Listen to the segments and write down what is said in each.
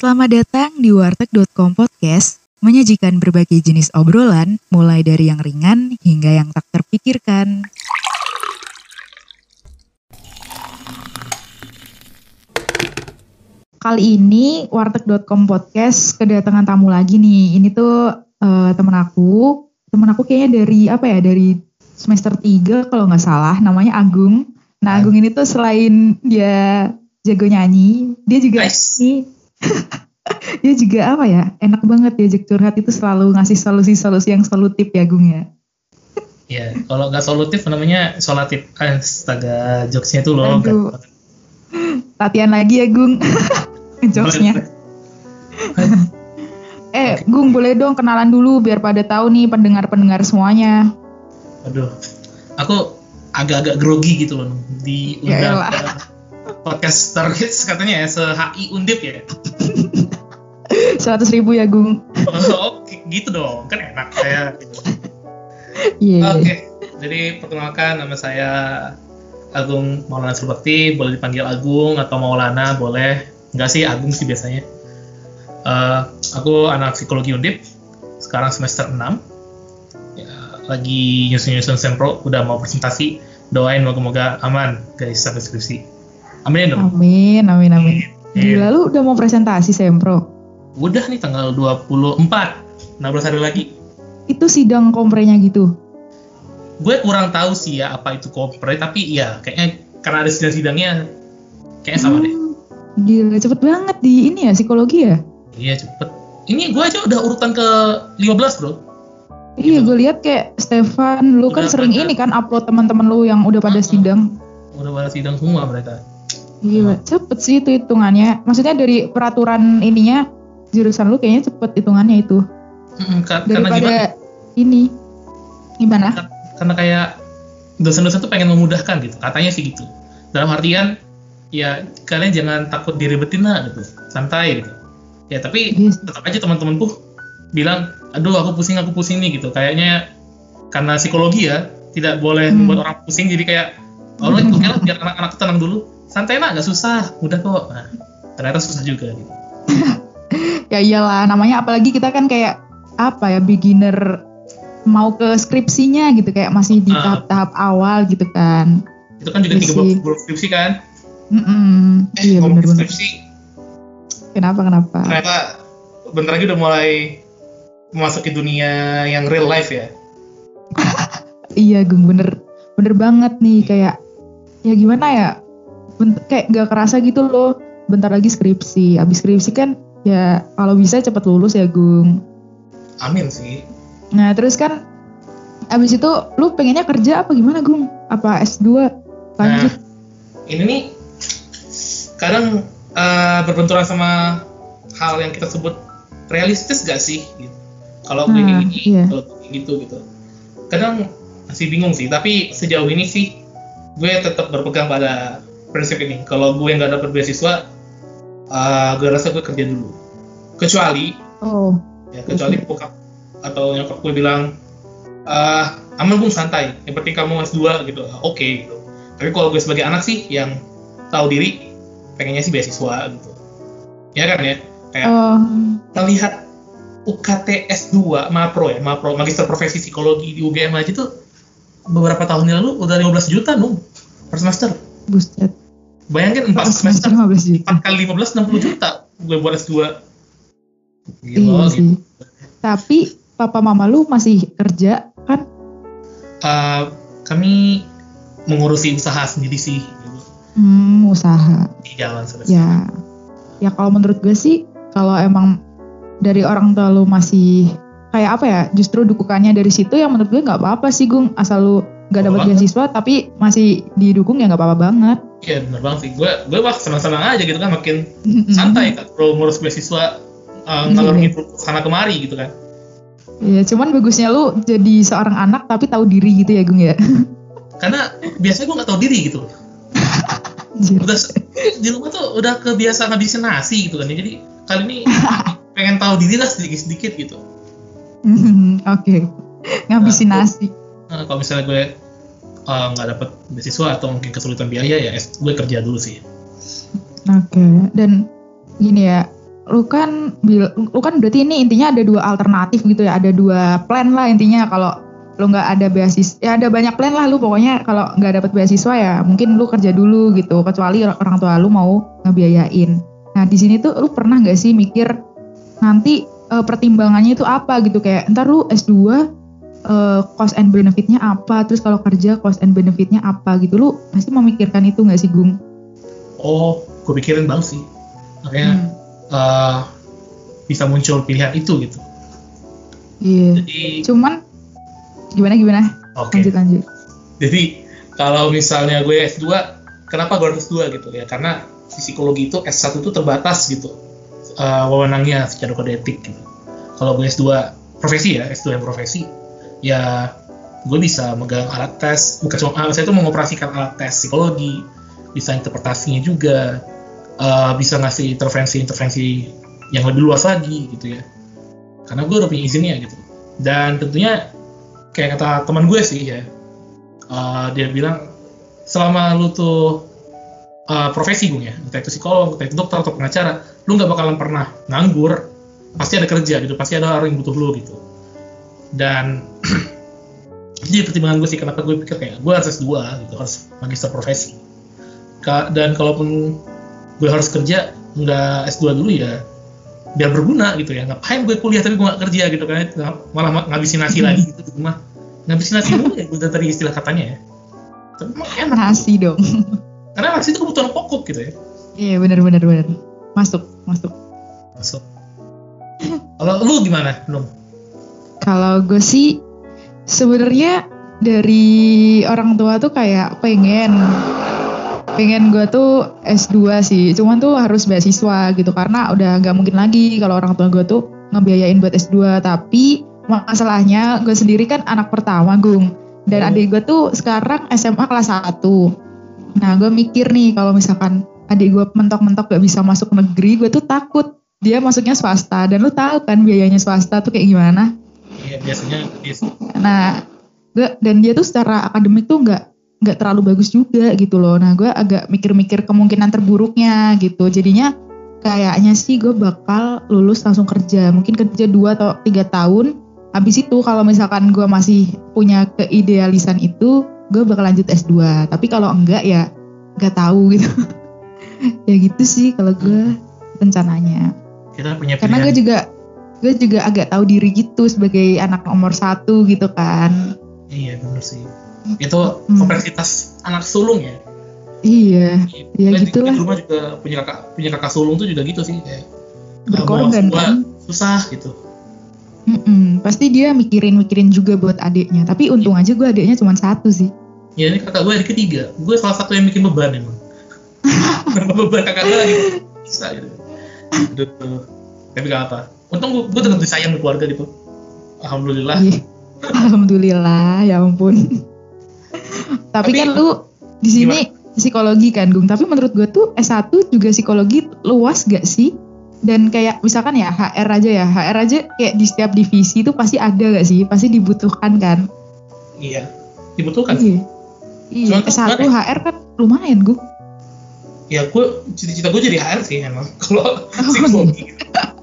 Selamat datang di warteg.com podcast, menyajikan berbagai jenis obrolan, mulai dari yang ringan hingga yang tak terpikirkan. Kali ini warteg.com podcast kedatangan tamu lagi nih. Ini tuh uh, temen aku, temen aku kayaknya dari apa ya, dari semester 3 kalau nggak salah, namanya Agung. Nah Agung ini tuh selain dia jago nyanyi, dia juga Nice. nih dia juga apa ya enak banget diajak curhat itu selalu ngasih solusi-solusi yang solutif ya Gung ya. Ya, kalau nggak solutif namanya solatif. Astaga, jokesnya tuh loh. Aduh. Latihan lagi ya Gung jokesnya. Eh Gung boleh dong kenalan dulu biar pada tahu nih pendengar-pendengar semuanya. Aduh, aku agak-agak grogi gitu loh di Ya. Podcast Stargates katanya ya se HI Undip ya. 100 ribu ya Gung. Oh, gitu dong, kan enak saya. Gitu. Iya. Oke, jadi perkenalkan nama saya Agung Maulana Surbakti, boleh dipanggil Agung atau Maulana boleh. Enggak sih Agung sih biasanya. Eh, aku anak psikologi Undip, sekarang semester 6. Ya, lagi nyusun-nyusun sempro, udah mau presentasi. Doain moga-moga aman guys sampai skripsi. Amin dong. Amin, amin, amin. Gila lu udah mau presentasi Sempro. Udah nih tanggal 24, 16 hari lagi. Itu sidang komprenya gitu. gue kurang tahu sih ya apa itu kopre tapi ya kayaknya karena ada sidang-sidangnya kayaknya sama deh Hmm, Gila cepet banget di ini ya psikologi ya. iya cepet ini gue aja udah urutan ke 15 bro Iya, Gitu. gue lihat kayak Stefan, lu kan Udah sering pada- ini kan upload teman-teman lu yang udah pada Mm-mm. sidang. udah pada sidang semua mereka Gila, cepet sih itu hitungannya. Maksudnya dari peraturan ininya jurusan lu kayaknya cepet hitungannya itu. Ka- karena Daripada gimana ini gimana? karena kayak dosen-dosen tuh pengen memudahkan gitu katanya sih gitu dalam artian ya kalian jangan takut diribetin lah gitu santai gitu ya tapi Iya sih. tetap aja teman-temanku bilang aduh aku pusing aku pusing nih gitu kayaknya karena psikologi ya tidak boleh Hmm. membuat orang pusing jadi kayak oh oke lah biar anak-anak tenang dulu santai lah nggak susah. Mudah kok. Nah, ternyata susah juga gitu. Ya iyalah, namanya apalagi kita kan kayak apa ya beginner mau ke skripsinya gitu. Kayak masih di Ah. tahap-tahap awal gitu kan. itu kan juga Iya tiga bulan skripsi kan? Mm-mm. eh Iya ngomongin bener-bener. skripsi. Kenapa kenapa? ternyata bentar lagi udah mulai memasuki dunia yang real life ya? Iya Gung. Bener. Bener banget nih. Kayak ya gimana ya Bent- kayak gak kerasa gitu loh. Bentar lagi skripsi. Abis skripsi kan ya kalau bisa cepet lulus ya Gung. Amin sih. Nah terus kan abis itu lu pengennya kerja apa gimana Gung? Apa S2 lanjut. Ini nih kadang eh, berbenturan sama hal yang kita sebut realistis gak sih? Gitu. kalau gue kayak Nah, gini iya. kalau gitu gitu. Kadang masih bingung sih tapi sejauh ini sih gue tetap berpegang pada prinsip ini kalau gue nggak dapet beasiswa eh, gue rasa gue kerja dulu. Kecuali oh. ya kecuali bokap atau nyokap gue bilang ah aman bung santai. Yang penting kamu S2 gitu. Ah, oke gitu. Tapi kalau gue sebagai anak sih yang tahu diri pengennya sih beasiswa gitu. Ya kan ya? Kayak oh. kita lihat UKT S2 Mapro ya Mapro Magister Profesi Psikologi di UGM aja tuh beberapa tahun yang lalu udah 15 juta dong per semester buset. Bayangin 4 Pas semester semester 15 juta. 4 kali 15 60 juta. Gue buat S2 iya Gila, sih gitu. tapi papa mama lu masih kerja kan? Uh, kami mengurusi usaha sendiri sih. Gitu. hmm usaha. Di jalan selesai. ya. Ya kalau menurut gue sih kalau emang dari orang tua lu masih kayak apa ya justru dukungannya dari situ yang menurut gue nggak apa-apa sih Gung. Asal lu nggak dapat beasiswa tapi masih didukung ya nggak apa-apa banget Iya bener banget sih. Gue gue mah senang-senang aja gitu kan makin santai kan kalau ngurus beasiswa uh, ngalur Iya. ngidul sana kemari gitu kan. ya cuman bagusnya lu jadi seorang anak tapi tahu diri gitu ya Gung ya Karena biasanya gue nggak tahu diri gitu. Udah di rumah tuh udah kebiasaan ngabisin nasi gitu kan. Jadi kali ini pengen tahu diri lah sedikit-sedikit gitu. oke ngabisin Nah, nasi Nah, kalau misalnya gue uh, nggak dapet beasiswa atau mungkin kesulitan biaya ya gue kerja dulu sih. oke dan gini ya lu kan lu kan berarti ini intinya ada dua alternatif gitu ya, ada dua plan lah intinya. Kalau lu nggak ada beasiswa ya ada banyak plan lah lu pokoknya kalau nggak dapet beasiswa ya mungkin lu kerja dulu gitu kecuali orang tua lu mau ngebiayain. Nah di sini tuh lu pernah nggak sih mikir nanti eh, pertimbangannya itu apa gitu? Kayak ntar lu S2 eh, cost and benefitnya apa terus kalau kerja cost and benefitnya apa gitu lu pasti memikirkan itu nggak sih Gung? Oh, gue pikirin banget sih. Makanya Hmm. eh, bisa muncul pilihan itu gitu. Iya. Jadi, Cuman gimana gimana? oke. Lanjut lanjut. Jadi kalau misalnya gue S2, kenapa gue harus S2 gitu ya? Karena psikologi itu S1 itu terbatas gitu eh, wewenangnya secara kode etik gitu. Kalau gue S2 profesi ya, S2 yang profesi, ya gue bisa megang alat tes, bukan cuma alat, saya itu mengoperasikan alat tes psikologi, bisa interpretasinya juga, eh, bisa ngasih intervensi-intervensi yang lebih luas lagi gitu ya. Karena gue udah punya izinnya gitu. Dan tentunya kayak kata teman gue sih ya, uh, dia bilang selama lu tuh uh, profesi gue ya, entah itu psikolog, entah itu dokter atau pengacara, lu nggak bakalan pernah nganggur, pasti ada kerja gitu, pasti ada orang yang butuh lu gitu. Dan jadi pertimbangan gue sih kenapa gue pikir kayak gue harus S2 gitu, harus magister profesi. Ka- dan kalaupun gue harus kerja nggak S2 dulu ya biar berguna gitu ya ngapain gue kuliah tapi gue nggak kerja gitu kan malah ma- ngabisin nasi lagi gitu di rumah ngabisin nasi dulu ya gue tadi istilah katanya ya tapi emang enak Nasi dong. karena nasi itu kebutuhan pokok gitu ya Iya benar benar benar. Masuk masuk. masuk kalau lu gimana belum Kalau gue sih sebenarnya dari orang tua tuh kayak pengen pengen gue tuh S2 sih. Cuman tuh harus beasiswa gitu karena udah nggak mungkin lagi kalau orang tua gue tuh ngebiayain buat S2. Tapi masalahnya gue sendiri kan anak pertama Gung. Dan Oh. adik gue tuh sekarang SMA kelas 1. Nah gue mikir nih kalau misalkan adik gue mentok-mentok gak bisa masuk negeri, gue tuh takut dia masuknya swasta. Dan lu tahu kan biayanya swasta tuh kayak gimana? Ya biasanya bis Nah, gue dan dia tuh secara akademik tuh nggak nggak terlalu bagus juga gitu loh. Nah, gue agak mikir-mikir kemungkinan terburuknya gitu. Jadinya kayaknya sih gue bakal lulus langsung kerja. Mungkin kerja 2 atau tiga tahun. Habis itu kalau misalkan gue masih punya keidealisan itu, gue bakal lanjut S2. Tapi kalau enggak ya nggak tahu gitu. ya gitu sih kalau gue rencananya. kita punya Karena gue juga gue juga agak tahu diri gitu sebagai anak nomor satu gitu kan. iya bener sih itu Hmm. kompleksitas anak sulung ya Iya, Ya, Gue di- gitulah. di rumah juga punya kakak punya kakak sulung tuh juga gitu sih kayak ah, berkorban kan. susah gitu Mm-mm, Pasti dia mikirin-mikirin juga buat adiknya. Tapi untung aja gue adiknya cuma satu sih. ya ini kakak gue adik ketiga gue salah satu yang bikin beban emang beban kakak gue lagi bisa gitu Aduh. tapi gak apa untung gue, gue tetap disayang di keluarga gitu alhamdulillah Iya. Alhamdulillah, ya ampun. Tapi, Tapi- kan lu di sini psikologi kan, Gung. Tapi menurut gue tuh S1 juga psikologi luas gak sih? Dan kayak misalkan ya HR aja ya, HR aja kayak di setiap divisi itu pasti ada gak sih? Pasti dibutuhkan kan? iya dibutuhkan Iya. Iya, Cuman kan S1 sebenarnya- HR kan lumayan, Gung. ya gue cita-cita gue jadi HR sih emang kalau psikologi gitu.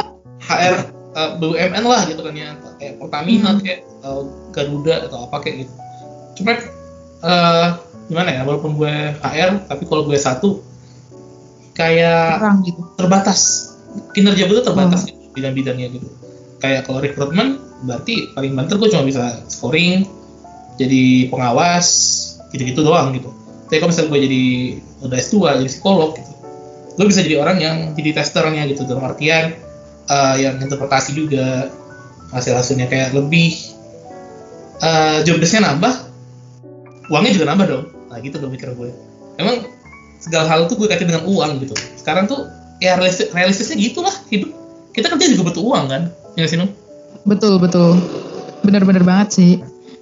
HR uh, BUMN lah gitu kan ya kayak Pertamina Hmm. kayak uh, Garuda atau apa kayak gitu cuma uh, gimana ya walaupun gue HR tapi kalau gue satu kayak Kurang gitu. terbatas kinerja gue tuh terbatas Hmm. gitu, bidang-bidangnya gitu kayak kalau rekrutmen berarti paling banter gue cuma bisa scoring jadi pengawas gitu-gitu doang gitu tapi kalau misalnya gue jadi udah S2 jadi psikolog gitu gue bisa jadi orang yang jadi testernya gitu dalam artian eh, yang interpretasi juga hasil-hasilnya kayak lebih eh job nambah uangnya juga nambah dong nah gitu gue mikir gue emang segala hal tuh gue kaitin dengan uang gitu sekarang tuh ya realistis, realistisnya gitulah hidup kita kerja juga butuh uang kan ya sih Nung? Betul, betul. Bener-bener banget sih.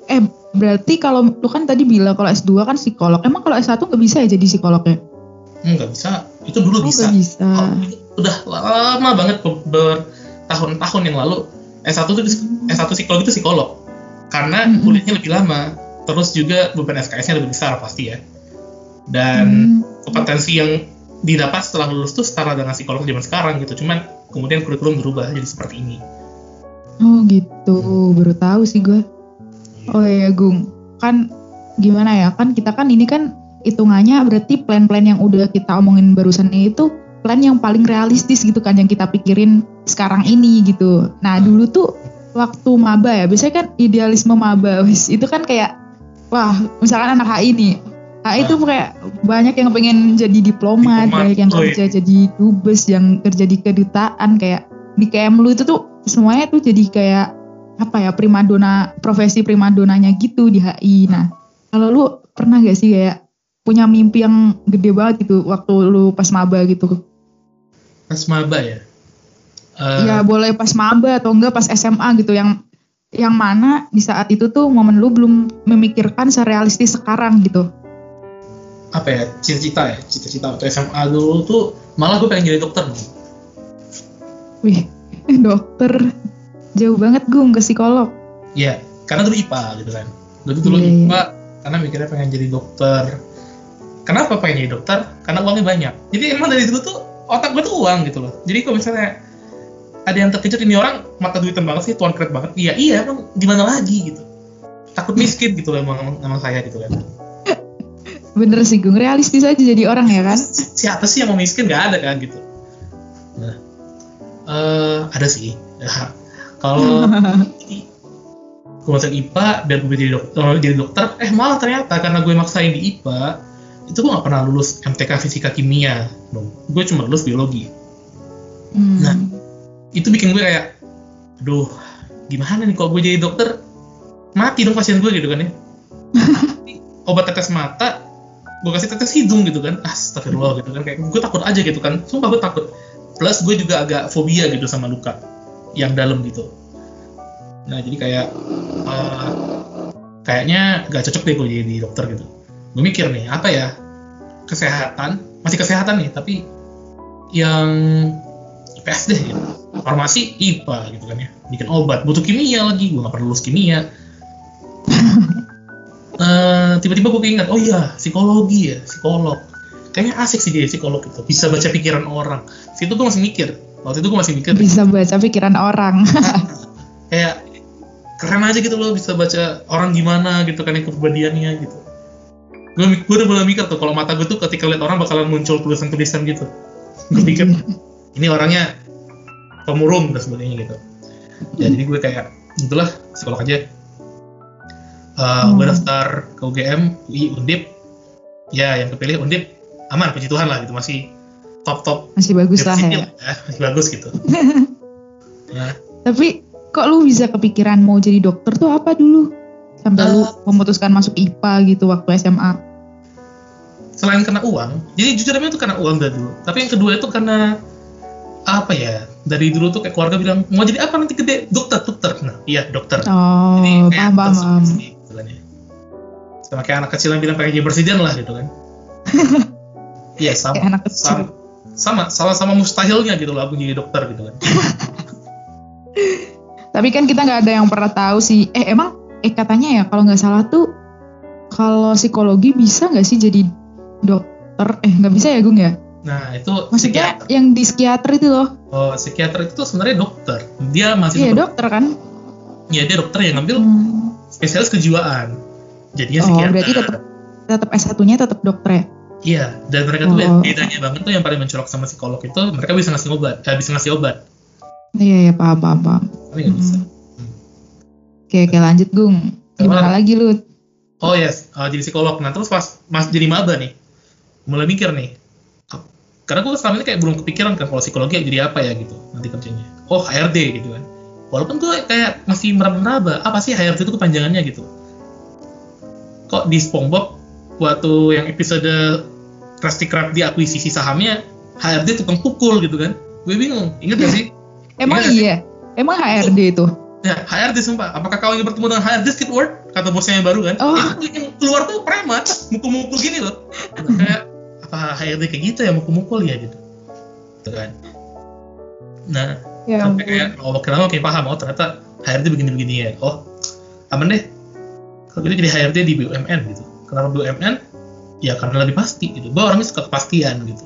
Eh, berarti kalau lu kan tadi bilang kalau S2 kan psikolog. Emang kalau S1 nggak bisa ya jadi psikolognya? Hmm, nggak bisa itu dulu Oh, bisa bisa. Oh, itu udah lama banget ber- bertahun-tahun yang lalu S1 tuh S1 psikologi itu psikolog karena Mm-mm. kuliahnya lebih lama terus juga beban SKS-nya lebih besar pasti ya dan Hmm. kompetensi yang didapat setelah lulus tuh setara dengan psikolog zaman sekarang gitu cuman kemudian kurikulum berubah jadi seperti ini Oh gitu, baru tahu sih gue. Oh iya Gung, kan gimana ya? Kan kita kan ini kan hitungannya berarti plan-plan yang udah kita omongin barusan itu plan yang paling realistis gitu kan yang kita pikirin sekarang ini gitu. Nah dulu tuh waktu maba ya, biasanya kan idealisme maba, wis itu kan kayak wah misalkan anak HI nih, HI itu kayak banyak yang pengen jadi diplomat, Diplomat, banyak yang oh iya. kerja jadi dubes, yang kerja di kedutaan kayak di KM lu itu tuh semuanya tuh jadi kayak apa ya primadona profesi primadonanya gitu di HI. Nah kalau lu pernah gak sih kayak punya mimpi yang gede banget gitu waktu lu pas maba gitu? Pas maba ya Eh, Ya boleh pas maba atau enggak pas SMA gitu yang yang mana di saat itu tuh momen lu belum memikirkan serealistis sekarang gitu. apa ya cita-cita ya cita-cita waktu SMA dulu tuh malah gue pengen jadi dokter Wih, dokter jauh banget gung ke psikolog. Iya, karena dulu IPA gitu kan. Dulu dulu iya. IPA karena mikirnya pengen jadi dokter. Kenapa pengen jadi dokter? Karena uangnya banyak. Jadi emang dari dulu tuh otak gue tuh uang gitu loh. Jadi kalau misalnya ada yang terkejut ini orang mata duitan banget sih, tuan keren banget. Iya, iya, emang gimana lagi gitu. Takut miskin gitu loh emang, emang, emang saya gitu kan. Bener sih gung, realistis aja jadi orang ya kan? Siapa sih yang mau miskin? Gak ada kan gitu. Nah, eh ada sih. Ya, kalau gue masuk IPA biar gue jadi dokter, jadi dokter eh malah ternyata karena gue maksain di IPA itu gue gak pernah lulus MTK Fisika Kimia dong gue cuma lulus biologi. Hmm. Nah. itu bikin gue kayak aduh gimana nih kalau gue jadi dokter? Mati dong pasien gue gitu kan ya. Obat tetes mata gue kasih tetes hidung gitu kan. Astagfirullah gitu kan. Kayak gue takut aja gitu kan. Sumpah gue takut. Plus gue juga agak fobia gitu sama luka yang dalam gitu. Nah jadi kayak eh, kayaknya gak cocok deh gue jadi dokter gitu gue mikir nih apa ya? Kesehatan masih kesehatan nih tapi yang IPS deh gitu. Farmasi IPA gitu kan ya. Bikin obat butuh kimia lagi gue gak perlu lulus kimia. Eh, tiba-tiba gue keinget oh iya psikologi ya psikolog. Kayaknya asik sih jadi psikolog itu. Bisa baca pikiran orang. Situ gue masih mikir. Waktu itu gue masih mikir. Bisa baca pikiran orang. kayak keren aja gitu loh bisa baca orang gimana gitu kan yang kepribadiannya gitu gue gue udah mulai mikir tuh kalau mata gue tuh ketika lihat orang bakalan muncul tulisan-tulisan gitu gue pikir ini orangnya pemurung dan sebagainya gitu ya jadi gue kayak itulah psikolog aja Eh, gue Hmm. daftar ke UGM UI Undip ya yang kepilih Undip aman puji Tuhan lah gitu masih top top Masih bagus lah ya. masih bagus gitu nah, Tapi kok lu bisa kepikiran mau jadi dokter tuh apa dulu? Sampai lu Eh. memutuskan masuk IPA gitu waktu SMA. Selain karena uang, jadi jujur aja itu karena uang dari dulu. Tapi yang kedua itu karena apa ya? Dari dulu tuh kayak keluarga bilang mau jadi apa nanti gede? Dokter, dokter. Nah, iya dokter. Oh, Jadi paham paham. paham. Sama kayak anak kecil yang bilang pengen jadi presiden lah gitu kan. Iya sama. Kayak anak kecil. Sama, sama, sama-sama mustahilnya gitu loh aku jadi dokter gitu kan. Tapi kan kita nggak ada yang pernah tahu sih. Eh emang eh katanya ya kalau nggak salah tuh kalau psikologi bisa nggak sih jadi dokter? Eh nggak bisa ya Gung ya? Nah itu Maksudnya psikiater. yang di psikiater itu loh. Oh, psikiater itu tuh sebenarnya dokter. Dia masih Iya dokter kan? Iya, dia dokter yang ngambil Hmm. spesialis kejiwaan. Jadinya Oh psikiater. berarti tetap tetap S1-nya tetap dokter ya? Iya, dan mereka tuh Oh. bedanya banget tuh yang paling mencolok sama psikolog itu mereka bisa ngasih obat, eh, bisa ngasih obat. Iya ya paham paham paham. Tapi nggak bisa. Hmm. Oke oke lanjut Gung. Gimana lagi lu? Oh yes, uh, jadi psikolog. Nah terus pas mas jadi maba nih, mulai mikir nih. Karena gue selama ini kayak belum kepikiran kan kalau psikologi jadi apa ya gitu nanti kerjanya. Oh HRD gitu kan. Walaupun gue kayak masih meraba-meraba, apa sih HRD itu kepanjangannya gitu. Kok di SpongeBob waktu yang episode Krusty Krab diakuisisi sahamnya, HRD tukang pukul gitu kan. Gue bingung, inget gak sih? Emang Iya. iya? Emang HRD itu? Ya, HRD sumpah. Apakah kau ingin bertemu dengan HRD Squidward? Kata bosnya yang baru kan. Oh. Itu yang keluar tuh preman, mukul-mukul gini loh. kayak apa HRD kayak gitu ya mukul-mukul ya gitu. Gitu kan. Nah, Ya sampai kayak makin lama makin paham oh ternyata HRD begini-begini ya. Oh, aman deh. Kalau gitu jadi HRD di BUMN gitu. Kenapa BUMN? Ya karena lebih pasti gitu. Gue orangnya suka kepastian gitu.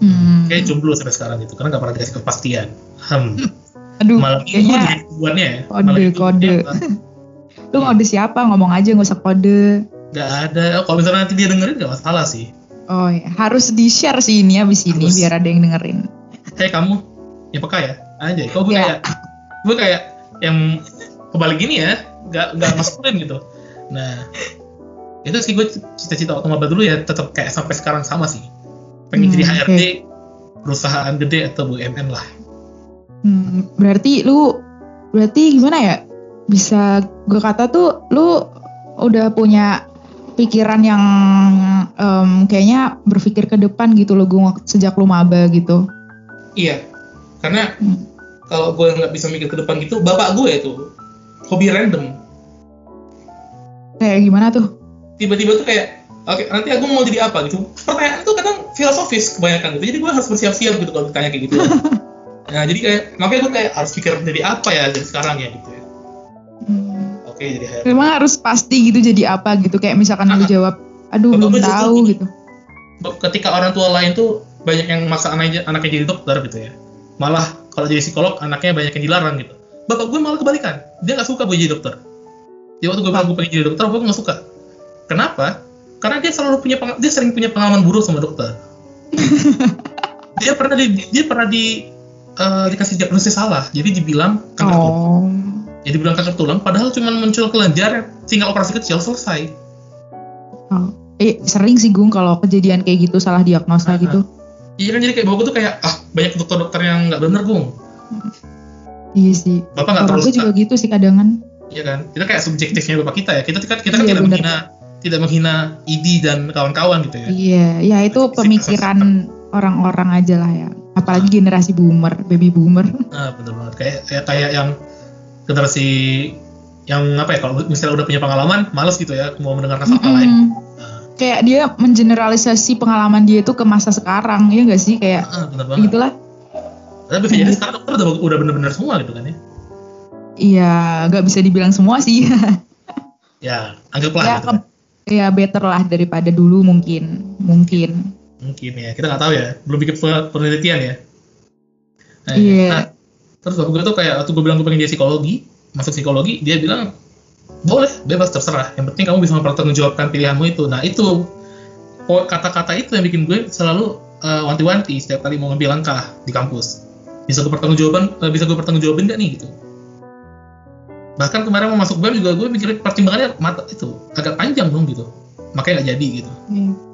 Hmm. Kayak jomblo sampai sekarang gitu, karena nggak pernah dikasih kepastian. Hmm. Aduh, Malam kayaknya jadi tujuannya ya. kode, Malam kode. lu ngode siapa ngomong aja nggak usah kode. Nggak ada. Oh, Kalau misalnya nanti dia dengerin nggak masalah sih. Oh ya, harus di share sih ini abis ini Harus. biar ada yang dengerin. Kayak kamu, ya peka ya. Aja. Kok gue Ya. kayak, gue kayak yang kebalik gini ya, nggak nggak masukin gitu. Nah, itu sih gue cita-cita waktu maba dulu ya tetap kayak sampai sekarang sama sih. Pengen Hmm, jadi. HRD perusahaan gede atau BUMN lah. Hmm, berarti lu berarti gimana ya? Bisa gue kata tuh lu udah punya pikiran yang em, kayaknya berpikir ke depan gitu loh gue sejak lu maba gitu. Iya, karena Hmm. kalau gue nggak bisa mikir ke depan gitu, bapak gue itu hobi random. Kayak gimana tuh? Tiba-tiba tuh kayak, oke nanti aku mau jadi apa gitu. Pertanyaan tuh kadang filosofis kebanyakan gitu. Jadi gue harus bersiap-siap gitu kalau ditanya kayak gitu. nah jadi kayak, makanya gue kayak harus pikir jadi apa ya dari sekarang ya gitu ya. Hmm. Oke jadi. Memang harus pasti gitu jadi apa gitu kayak misalkan lu Ah. jawab, aduh belum juga tahu gitu. gitu. Ketika orang tua lain tuh banyak yang maksa anaknya, anaknya jadi dokter gitu ya. Malah kalau jadi psikolog anaknya banyak yang dilarang gitu. Bapak gue malah kebalikan. Dia nggak suka gue jadi dokter. Dia waktu gue bilang gue pengen jadi dokter, gue nggak suka. Kenapa? Karena dia selalu punya dia sering punya pengalaman buruk sama dokter. dia pernah di dia pernah di eh, dikasih diagnosis salah. Jadi dibilang kanker. Oh. Jadi dibilang kanker tulang padahal cuma muncul kelenjar tinggal operasi kecil selesai. oh. Eh sering sih Gung kalau kejadian kayak gitu salah diagnosa Ah, gitu. Iya kan jadi kayak bapak gue tuh kayak ah banyak dokter-dokter yang nggak bener gung. Iya sih. Bapak nggak terlalu gue juga gitu sih kadangan. Iya kan? Kita kayak subjektifnya bapak kita ya. Kita kan kita kan Iya, tidak bener. menghina tidak menghina ID dan kawan-kawan gitu ya. Iya, ya itu pemikiran orang-orang aja lah ya. Apalagi generasi boomer, baby boomer. Nah, bener banget. Kayak kayak, kayak yang generasi yang apa ya kalau misalnya udah punya pengalaman, males gitu ya mau mendengarkan fakta lain. Mm-mm. Nah, Kayak dia mengeneralisasi pengalaman dia itu ke masa sekarang, ya nggak sih? Kayak ah, banget. gitulah. Tapi jadi sekarang dokter udah, udah bener-bener semua gitu kan ya. Iya, nggak bisa dibilang semua sih. Ya, anggaplah ya, gitu kan. ya better lah daripada dulu mungkin, mungkin. Mungkin ya, kita nggak tahu ya. Belum bikin pe- penelitian ya. Nah, Iya. nah, terus bapak gue tuh kayak waktu gue bilang gue pengen jadi psikologi, masuk psikologi, dia bilang boleh, bebas terserah. Yang penting kamu bisa mempertanggungjawabkan pilihanmu itu. Nah itu kata-kata itu yang bikin gue selalu eh, wanti-wanti setiap kali mau ngambil langkah di kampus. Bisa gue pertanggungjawaban, eh, bisa gue pertanggungjawabin nggak nih gitu. Bahkan kemarin mau masuk BEM juga gue mikirin pertimbangannya mata itu agak panjang dong gitu. Makanya nggak jadi gitu.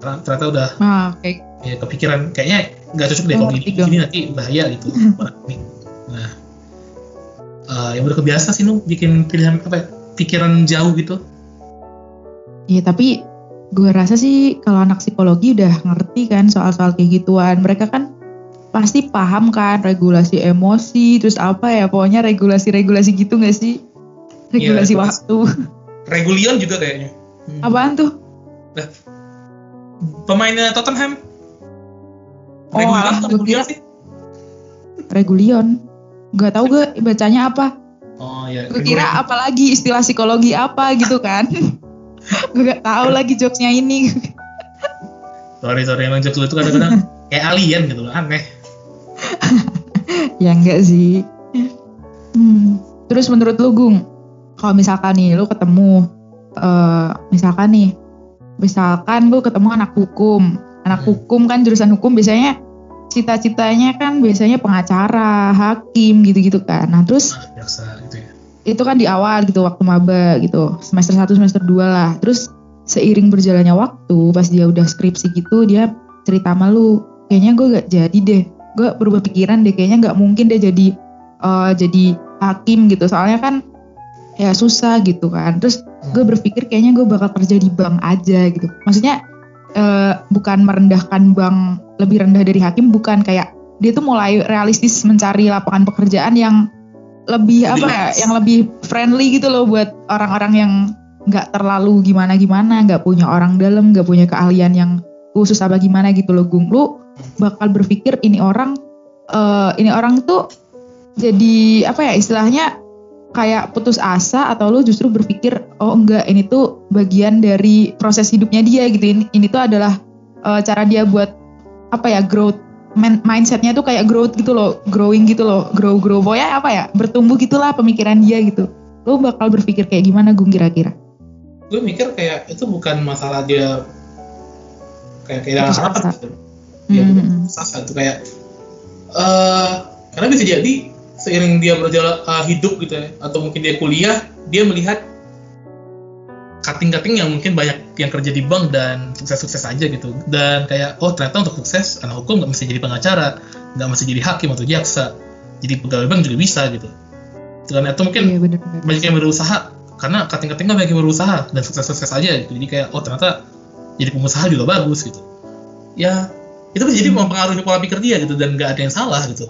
Karena ternyata udah Nah, kayak ya kepikiran kayaknya nggak cocok deh Oh, kalau gini, gini nanti bahaya gitu. nah eh, yang udah kebiasa sih nu bikin pilihan apa ya, pikiran jauh gitu Iya tapi gue rasa sih kalau anak psikologi udah ngerti kan soal-soal kayak gituan. Mereka kan pasti paham kan regulasi emosi, terus apa ya pokoknya regulasi-regulasi gitu gak sih? Regulasi Iya, waktu. Regulion juga kayaknya Hmm. Apaan tuh? pemainnya Tottenham Oh, Regulion alah, atau gue Regulion kira- sih Regulion. Gak tahu gue bacanya apa. oh ya Gue kira apalagi istilah psikologi apa gitu kan. gue gak tahu lagi jokesnya ini. sorry sorry emang jokes lu itu kadang-kadang kayak alien gitu loh aneh ya enggak sih. Hmm. Terus menurut lu Gung, kalau misalkan nih lu ketemu, eh misalkan nih, misalkan lu ketemu anak hukum, anak Hmm. hukum kan jurusan hukum biasanya cita-citanya kan biasanya pengacara, hakim gitu-gitu kan. Nah terus nah, biasa gitu ya. itu kan di awal gitu waktu maba gitu. Semester 1 semester 2 lah. Terus seiring berjalannya waktu pas dia udah skripsi gitu dia cerita sama lu kayaknya gue gak jadi deh. Gue berubah pikiran deh. Kayaknya nggak mungkin deh jadi eh, jadi hakim gitu. Soalnya kan ya susah gitu kan. Terus gue berpikir kayaknya gue bakal kerja di bank aja gitu. Maksudnya eh, bukan merendahkan bank lebih rendah dari hakim bukan kayak dia tuh mulai realistis mencari lapangan pekerjaan yang lebih apa ya yang lebih friendly gitu loh buat orang-orang yang nggak terlalu gimana gimana nggak punya orang dalam nggak punya keahlian yang khusus apa gimana gitu loh Gung. Lu bakal berpikir ini orang eh, ini orang tuh jadi apa ya istilahnya kayak putus asa atau lu justru berpikir oh enggak ini tuh bagian dari proses hidupnya dia gitu ini, ini tuh adalah eh, cara dia buat apa ya growth mindsetnya tuh kayak growth gitu loh, growing gitu loh, grow grow pokoknya apa ya, bertumbuh gitulah pemikiran dia gitu. Lo bakal berpikir kayak gimana Gung kira-kira? gue mikir kayak itu bukan masalah dia kayak kehilangan harapan gitu ya Hmm. bukan putus asa itu kayak eh karena bisa jadi seiring dia berjalan eh, hidup gitu ya atau mungkin dia kuliah dia melihat cutting-cutting yang mungkin banyak yang kerja di bank dan sukses-sukses aja gitu. Dan kayak oh ternyata untuk sukses anak hukum nggak mesti jadi pengacara nggak mesti jadi hakim atau jaksa. Jadi pegawai bank juga bisa gitu. Dan itu mungkin Iya bener-bener. banyak yang berusaha karena cutting-cutting kan banyak yang berusaha dan sukses-sukses aja gitu. Jadi kayak oh ternyata jadi pengusaha juga bagus gitu. Ya itu bisa jadi mempengaruhi pola pikir dia gitu dan nggak ada yang salah gitu.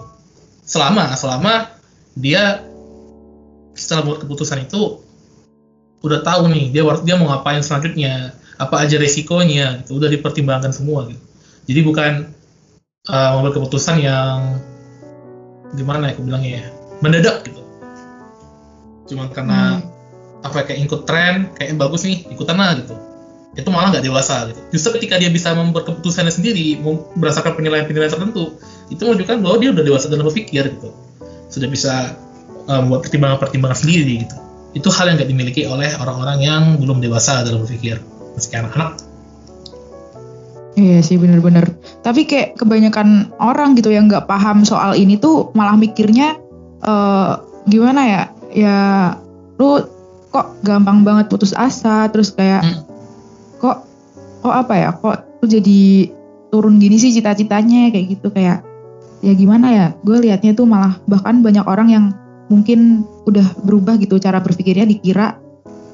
Selama selama dia setelah buat keputusan itu udah tahu nih dia dia mau ngapain selanjutnya apa aja resikonya gitu. Udah dipertimbangkan semua gitu. Jadi bukan uh, membuat keputusan yang gimana ya aku bilangnya ya mendadak gitu. Cuma karena Hmm. apa kayak ikut tren kayak bagus nih ikutan lah gitu. Itu malah nggak dewasa gitu. Justru ketika dia bisa membuat keputusannya sendiri berdasarkan penilaian-penilaian tertentu itu menunjukkan bahwa dia udah dewasa dalam berpikir gitu. Sudah bisa uh, membuat pertimbangan-pertimbangan sendiri gitu itu hal yang nggak dimiliki oleh orang-orang yang belum dewasa dalam berpikir masih anak-anak Iya sih bener-bener. Tapi kayak kebanyakan orang gitu yang nggak paham soal ini tuh malah mikirnya eh gimana ya? Ya lu kok gampang banget putus asa, terus kayak Hmm. kok kok apa ya? Kok lu jadi turun gini sih cita-citanya kayak gitu kayak ya gimana ya? Gue liatnya tuh malah bahkan banyak orang yang mungkin udah berubah gitu cara berpikirnya dikira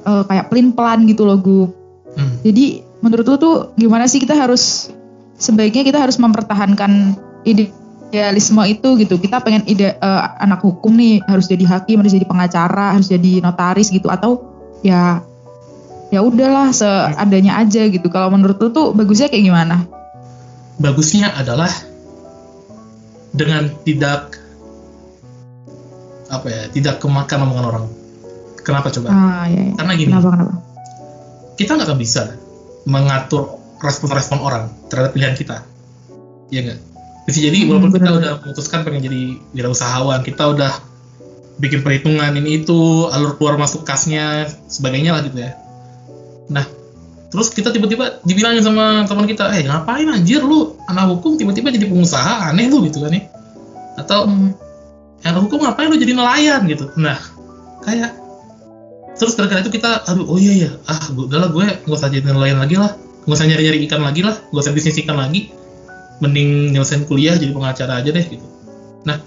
eh, kayak pelin pelan gitu loh gue. Hmm. Jadi menurut lu tuh gimana sih kita harus sebaiknya kita harus mempertahankan idealisme itu gitu. Kita pengen ide eh, anak hukum nih harus jadi hakim, harus jadi pengacara, harus jadi notaris gitu atau ya ya udahlah seadanya aja gitu. Kalau menurut lu tuh bagusnya kayak gimana? bagusnya adalah dengan tidak apa ya tidak kemakan omongan orang. Kenapa coba? Ah ya, ya. karena gini Kenapa kenapa? kita nggak akan bisa mengatur respon-respon orang terhadap pilihan kita. Iya nggak? Bisa jadi Hmm, walaupun kita udah memutuskan pengen jadi wirausahawan kita udah bikin perhitungan ini itu alur keluar masuk kasnya sebagainya lah gitu ya. Nah terus kita tiba-tiba dibilangin sama teman kita eh ngapain anjir lu? Anak hukum tiba-tiba jadi pengusaha aneh lu gitu kan ya. Atau Hmm. Anak hukum ngapain lu jadi nelayan gitu? Nah kayak terus gara-gara itu kita aduh oh iya ya ah gue udahlah gue nggak usah jadi nelayan lagi lah. Nggak usah nyari-nyari ikan lagi lah. Nggak usah bisnis ikan lagi. Mending nyelesain kuliah jadi pengacara aja deh gitu. Nah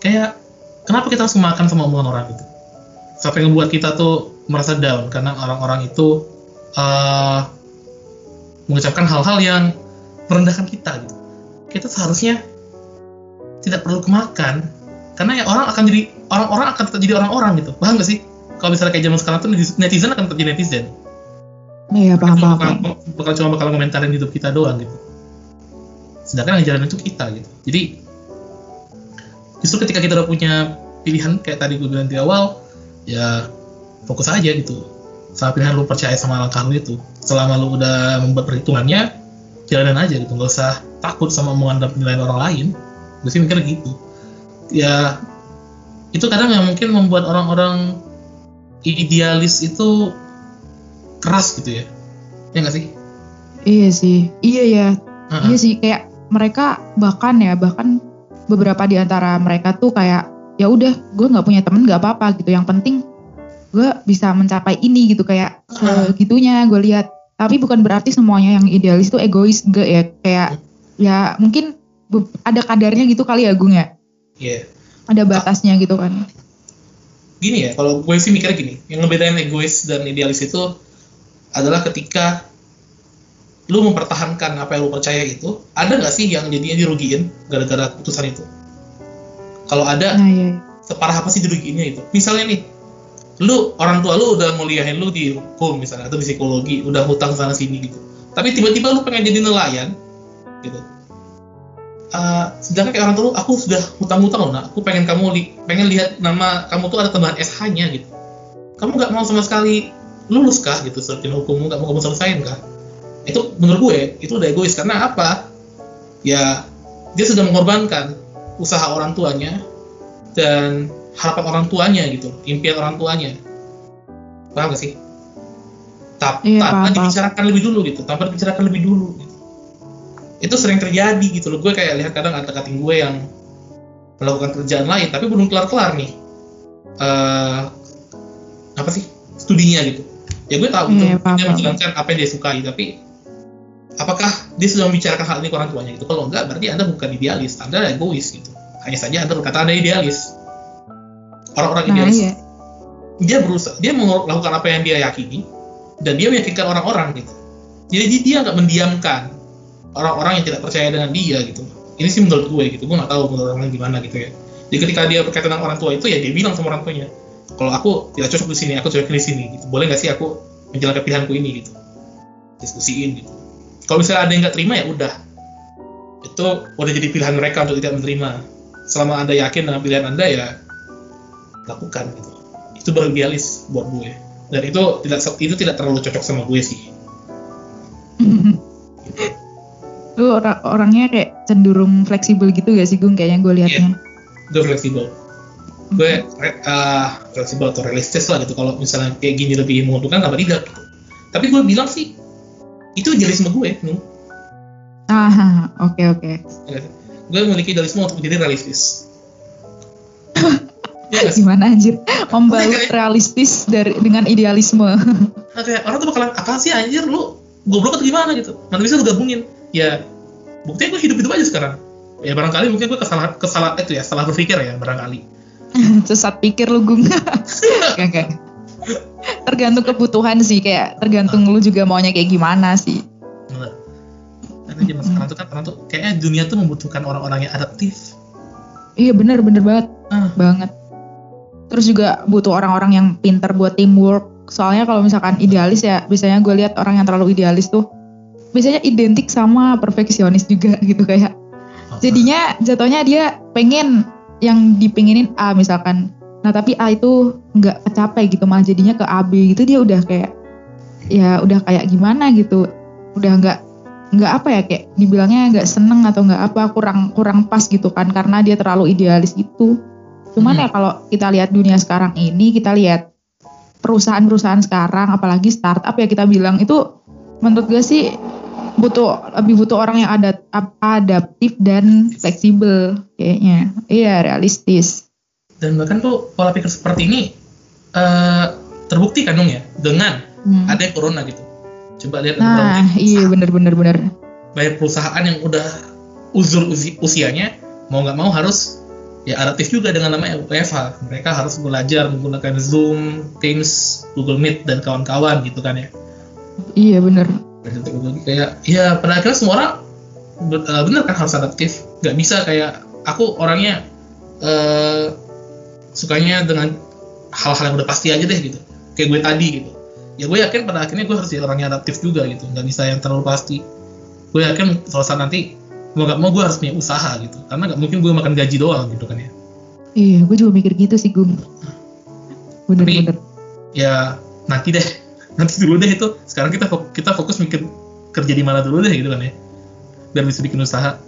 kayak kenapa kita harus makan sama omongan orang gitu sampai ngebuat kita tuh merasa down karena orang-orang itu eh, mengucapkan hal-hal yang merendahkan kita gitu. Kita seharusnya tidak perlu kemakan karena ya orang akan jadi orang-orang akan tetap jadi orang-orang gitu. Paham gak sih? Kalau misalnya kayak zaman sekarang tuh netizen akan tetap jadi netizen. Iya paham paham. bakal, bakal cuma bakal komentarin hidup kita doang gitu. Sedangkan yang jalan itu kita gitu. Jadi justru ketika kita udah punya pilihan kayak tadi gue bilang di awal ya fokus aja gitu. Sama pilihan lu percaya sama langkah lu itu. Selama lu udah membuat perhitungannya jalanin aja gitu. Nggak usah takut sama omongan dan penilaian orang lain. Gue sih mikir gitu ya itu kadang yang mungkin membuat orang-orang idealis itu keras gitu ya ya nggak sih Iya sih. Iya ya. Heeh. Iya sih kayak mereka bahkan ya bahkan beberapa di antara mereka tuh kayak ya udah gue nggak punya temen nggak apa-apa gitu yang penting gue bisa mencapai ini gitu kayak Ah. segitunya gue lihat tapi bukan berarti semuanya yang idealis tuh egois enggak ya kayak ya mungkin ada kadarnya gitu kali ya Gung ya Iya. ada batasnya gitu kan. Gini ya kalau gue sih mikirnya gini. Yang ngebedain egois dan idealis itu adalah ketika lu mempertahankan apa yang lu percaya itu ada nggak sih yang jadinya dirugiin gara-gara keputusan itu? Kalau ada nah iya iya. separah apa sih dirugiinnya itu? Misalnya nih lu orang tua lu udah nguliahin lu di hukum misalnya atau di psikologi udah hutang sana sini gitu. Tapi tiba-tiba lu pengen jadi nelayan gitu Eh, sedangkan kayak orang tua aku sudah hutang-hutang loh nak aku pengen kamu li- pengen lihat nama kamu tuh ada tambahan SH nya gitu kamu nggak mau sama sekali lulus kah gitu sarjana hukum nggak mau kamu selesaiin kah itu menurut gue itu udah egois karena apa ya dia sudah mengorbankan usaha orang tuanya dan harapan orang tuanya gitu, impian orang tuanya. Paham gak sih? Ta Iya, tanpa dibicarakan lebih dulu gitu, tanpa dibicarakan lebih dulu. Itu sering terjadi gitu loh. Gue kayak lihat kadang ada kating gue yang melakukan kerjaan lain, tapi belum kelar-kelar nih. eh apa sih studinya gitu? Ya gue tahu gitu, Iya, paham, dia menjalankan apa yang dia sukai, tapi apakah dia sudah membicarakan hal ini ke orang tuanya gitu? Kalau enggak, berarti anda bukan idealis, anda egois gitu. Hanya saja anda berkata anda idealis. Orang-orang Nah idealis iya. dia berusaha dia melakukan apa yang dia yakini dan dia meyakinkan orang-orang gitu jadi dia- dia nggak mendiamkan orang-orang yang tidak percaya dengan dia gitu. Ini sih menurut gue gitu gue nggak tahu menurut orang lain gimana gitu ya. Jadi ketika dia berkaitan dengan orang tua itu ya dia bilang sama orang tuanya kalau aku tidak cocok di sini aku cocok di sini gitu. Boleh nggak sih aku menjalankan pilihanku ini gitu? Diskusiin gitu. Kalau misalnya ada yang nggak terima ya udah. Itu udah jadi pilihan mereka untuk tidak menerima. Selama anda yakin dengan pilihan anda ya lakukan gitu. Itu baru idealis buat gue. Dan itu tidak itu tidak terlalu cocok sama gue sih Lu ora- orangnya kayak cenderung fleksibel gitu gak sih Gung kayaknya gue liatnya. gue fleksibel gue re- uh, fleksibel atau realistis lah gitu kalau misalnya kayak gini lebih menguntungkan apa tidak gitu tapi gue bilang sih itu idealisme gue nu. Ah, oke oke. gue memiliki idealisme untuk menjadi realistis ya? Gimana anjir? Membalut realistis dari dengan idealisme. Nah, kayak orang tuh bakalan apa sih anjir lu goblok atau gimana gitu mana bisa lu gabungin ya buktinya gue hidup hidup aja sekarang ya barangkali mungkin gue kesalahan kesalahan itu ya salah berpikir ya barangkali Sesat pikir lu Gung. Tergantung kebutuhan sih kayak tergantung lu juga maunya kayak gimana sih. Karena zaman sekarang tuh kan orang tuh kayaknya dunia tuh membutuhkan orang-orang yang adaptif. Iya bener bener banget Ah. banget. Terus juga butuh orang-orang yang pinter buat teamwork. Soalnya kalau misalkan idealis ya, biasanya gue lihat orang yang terlalu idealis tuh biasanya identik sama perfeksionis juga gitu kayak. Jadinya jatuhnya dia pengen yang dipinginin A misalkan. Nah tapi A itu nggak kecapai gitu malah jadinya ke AB gitu dia udah kayak ya udah kayak gimana gitu. Udah nggak nggak apa ya kayak dibilangnya nggak seneng atau nggak apa kurang kurang pas gitu kan karena dia terlalu idealis gitu. Cuman Hmm. ya kalau kita lihat dunia sekarang ini kita lihat perusahaan-perusahaan sekarang apalagi startup ya kita bilang itu menurut gue sih butuh lebih butuh orang yang ada ap- adaptif dan fleksibel kayaknya. Iya realistis. Dan bahkan tuh pola pikir seperti ini eh, terbukti kan dong ya dengan Hmm. ada corona gitu. Coba lihat Nah iya perusahaan- bener-bener bener. banyak perusahaan yang udah uzur usi- usianya mau nggak mau harus ya adaptif juga dengan namanya WFH. Mereka harus belajar menggunakan Zoom, Teams, Google Meet dan kawan-kawan gitu kan ya. Iya bener. Kayak ya pada akhirnya semua orang eh, bener kan harus adaptif. Nggak bisa kayak aku orangnya eh sukanya dengan hal-hal yang udah pasti aja deh gitu. Kayak gue tadi gitu. Ya gue yakin pada akhirnya gue harus jadi orang yang adaptif juga gitu. Nggak bisa yang terlalu pasti. Gue yakin suatu saat nanti mau nggak mau gue harus punya usaha gitu. Karena nggak mungkin gue makan gaji doang gitu kan ya. Iya gue juga mikir gitu sih Gung. Bener-bener. ya nanti deh. Nanti dulu deh itu sekarang kita kita fokus mikir kerja di mana dulu deh gitu kan ya biar bisa bikin usaha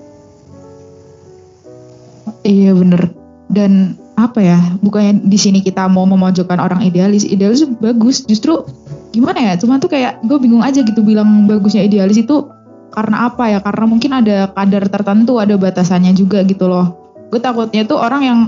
Iya bener. Dan apa ya? Bukannya di sini kita mau memojokkan orang idealis. Idealis bagus. Justru gimana ya? Cuma tuh kayak gue bingung aja gitu bilang bagusnya idealis itu karena apa ya? Karena mungkin ada kadar tertentu, ada batasannya juga gitu loh. Gue takutnya tuh orang yang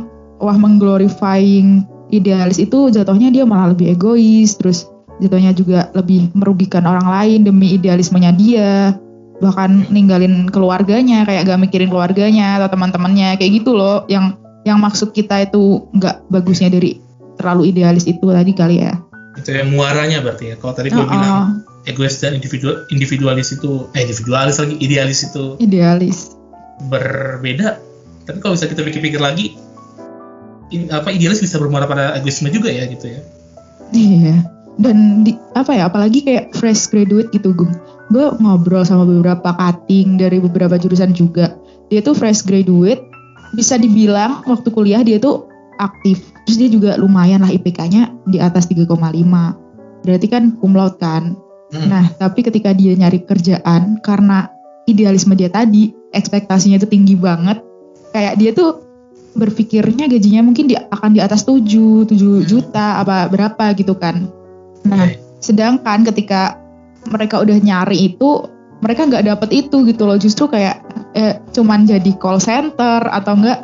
wah mengglorifying idealis itu jatuhnya dia malah lebih egois, terus jatuhnya juga lebih merugikan orang lain demi idealismenya dia. Bahkan ninggalin keluarganya kayak gak mikirin keluarganya atau teman-temannya kayak gitu loh. Yang yang maksud kita itu nggak bagusnya dari terlalu idealis itu tadi kali ya. Itu yang muaranya berarti ya. Kalau tadi gue Oh, bilang egois dan individual individualis itu eh individualis lagi idealis itu idealis. berbeda. Tapi kalau bisa kita pikir-pikir lagi in- apa idealis bisa bermuara pada egoisme juga ya gitu ya. Iya dan di, apa ya apalagi kayak fresh graduate gitu gue gue ngobrol sama beberapa cutting dari beberapa jurusan juga dia tuh fresh graduate bisa dibilang waktu kuliah dia tuh aktif terus dia juga lumayan lah IPK-nya di atas 3,5 berarti kan cum laude kan Hmm. Nah, tapi ketika dia nyari kerjaan karena idealisme dia tadi, ekspektasinya itu tinggi banget. Kayak dia tuh berpikirnya gajinya mungkin di, akan di atas 7, 7 juta apa berapa gitu kan. Nah, sedangkan ketika mereka udah nyari itu mereka nggak dapet itu gitu loh. Justru kayak eh, cuman jadi call center atau enggak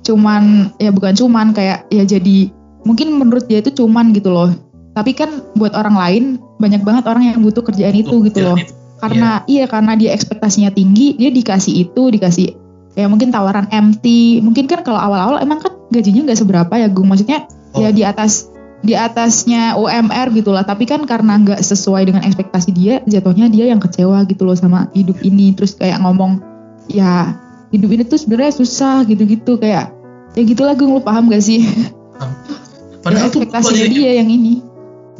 cuman ya bukan cuman kayak ya jadi mungkin menurut dia itu cuman gitu loh. Tapi kan buat orang lain banyak banget orang yang butuh kerjaan itu Tuh, gitu loh. itu. karena iya karena dia ekspektasinya tinggi dia dikasih itu dikasih ya mungkin tawaran MT mungkin kan kalau awal-awal emang kan gajinya nggak seberapa ya gue maksudnya Oh. ya di atas di atasnya UMR gitulah. Tapi kan karena nggak sesuai dengan ekspektasi dia jatuhnya dia yang kecewa gitu loh sama hidup ini. Terus kayak ngomong ya hidup ini tuh sebenarnya susah gitu-gitu. Kayak ya gitulah gue lu paham gak sih? Ya, Padahal tuh ekspektasinya jadi, dia yang ini.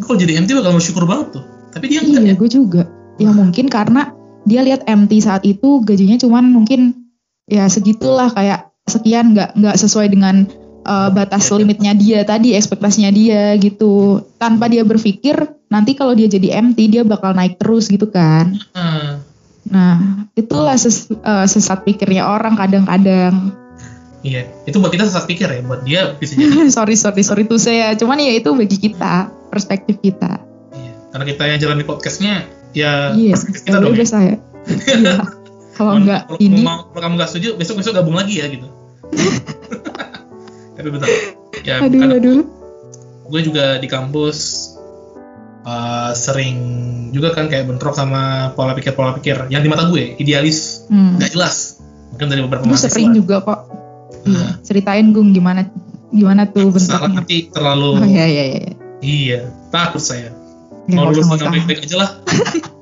Kalau jadi MT bakal bersyukur banget tuh. Tapi dia enggak iya ya. gue juga. Ya mungkin karena dia lihat MT saat itu gajinya cuman mungkin ya segitulah kayak sekian nggak nggak sesuai dengan uh, batas Iya, iya. limitnya dia tadi ekspektasinya dia gitu tanpa dia berpikir nanti kalau dia jadi MT dia bakal naik terus gitu kan Ah, nah itulah ses- uh, sesat pikirnya orang kadang-kadang iya, itu buat kita sesat pikir ya. Buat dia bisa jadi. sorry sorry sorry tuh saya cuman ya itu bagi kita perspektif kita iya. Karena kita yang jalan di podcastnya, ya iya perspektif kita dong. ya. udah saya iya kalau Kalau- nggak kalau, ini kalau kamu nggak setuju, besok besok gabung lagi ya gitu. Tapi betul. Ya, aduh aduh gue juga di kampus uh, sering juga kan kayak bentrok sama pola pikir pola pikir yang di mata gue idealis hmm. nggak jelas mungkin dari beberapa Gue sering juga kok. Nah. ceritain Gung gimana gimana tuh salah bentuknya. nanti terlalu Oh iya iya iya. iya takut saya Ya, mau lulus dengan baik-baik aja lah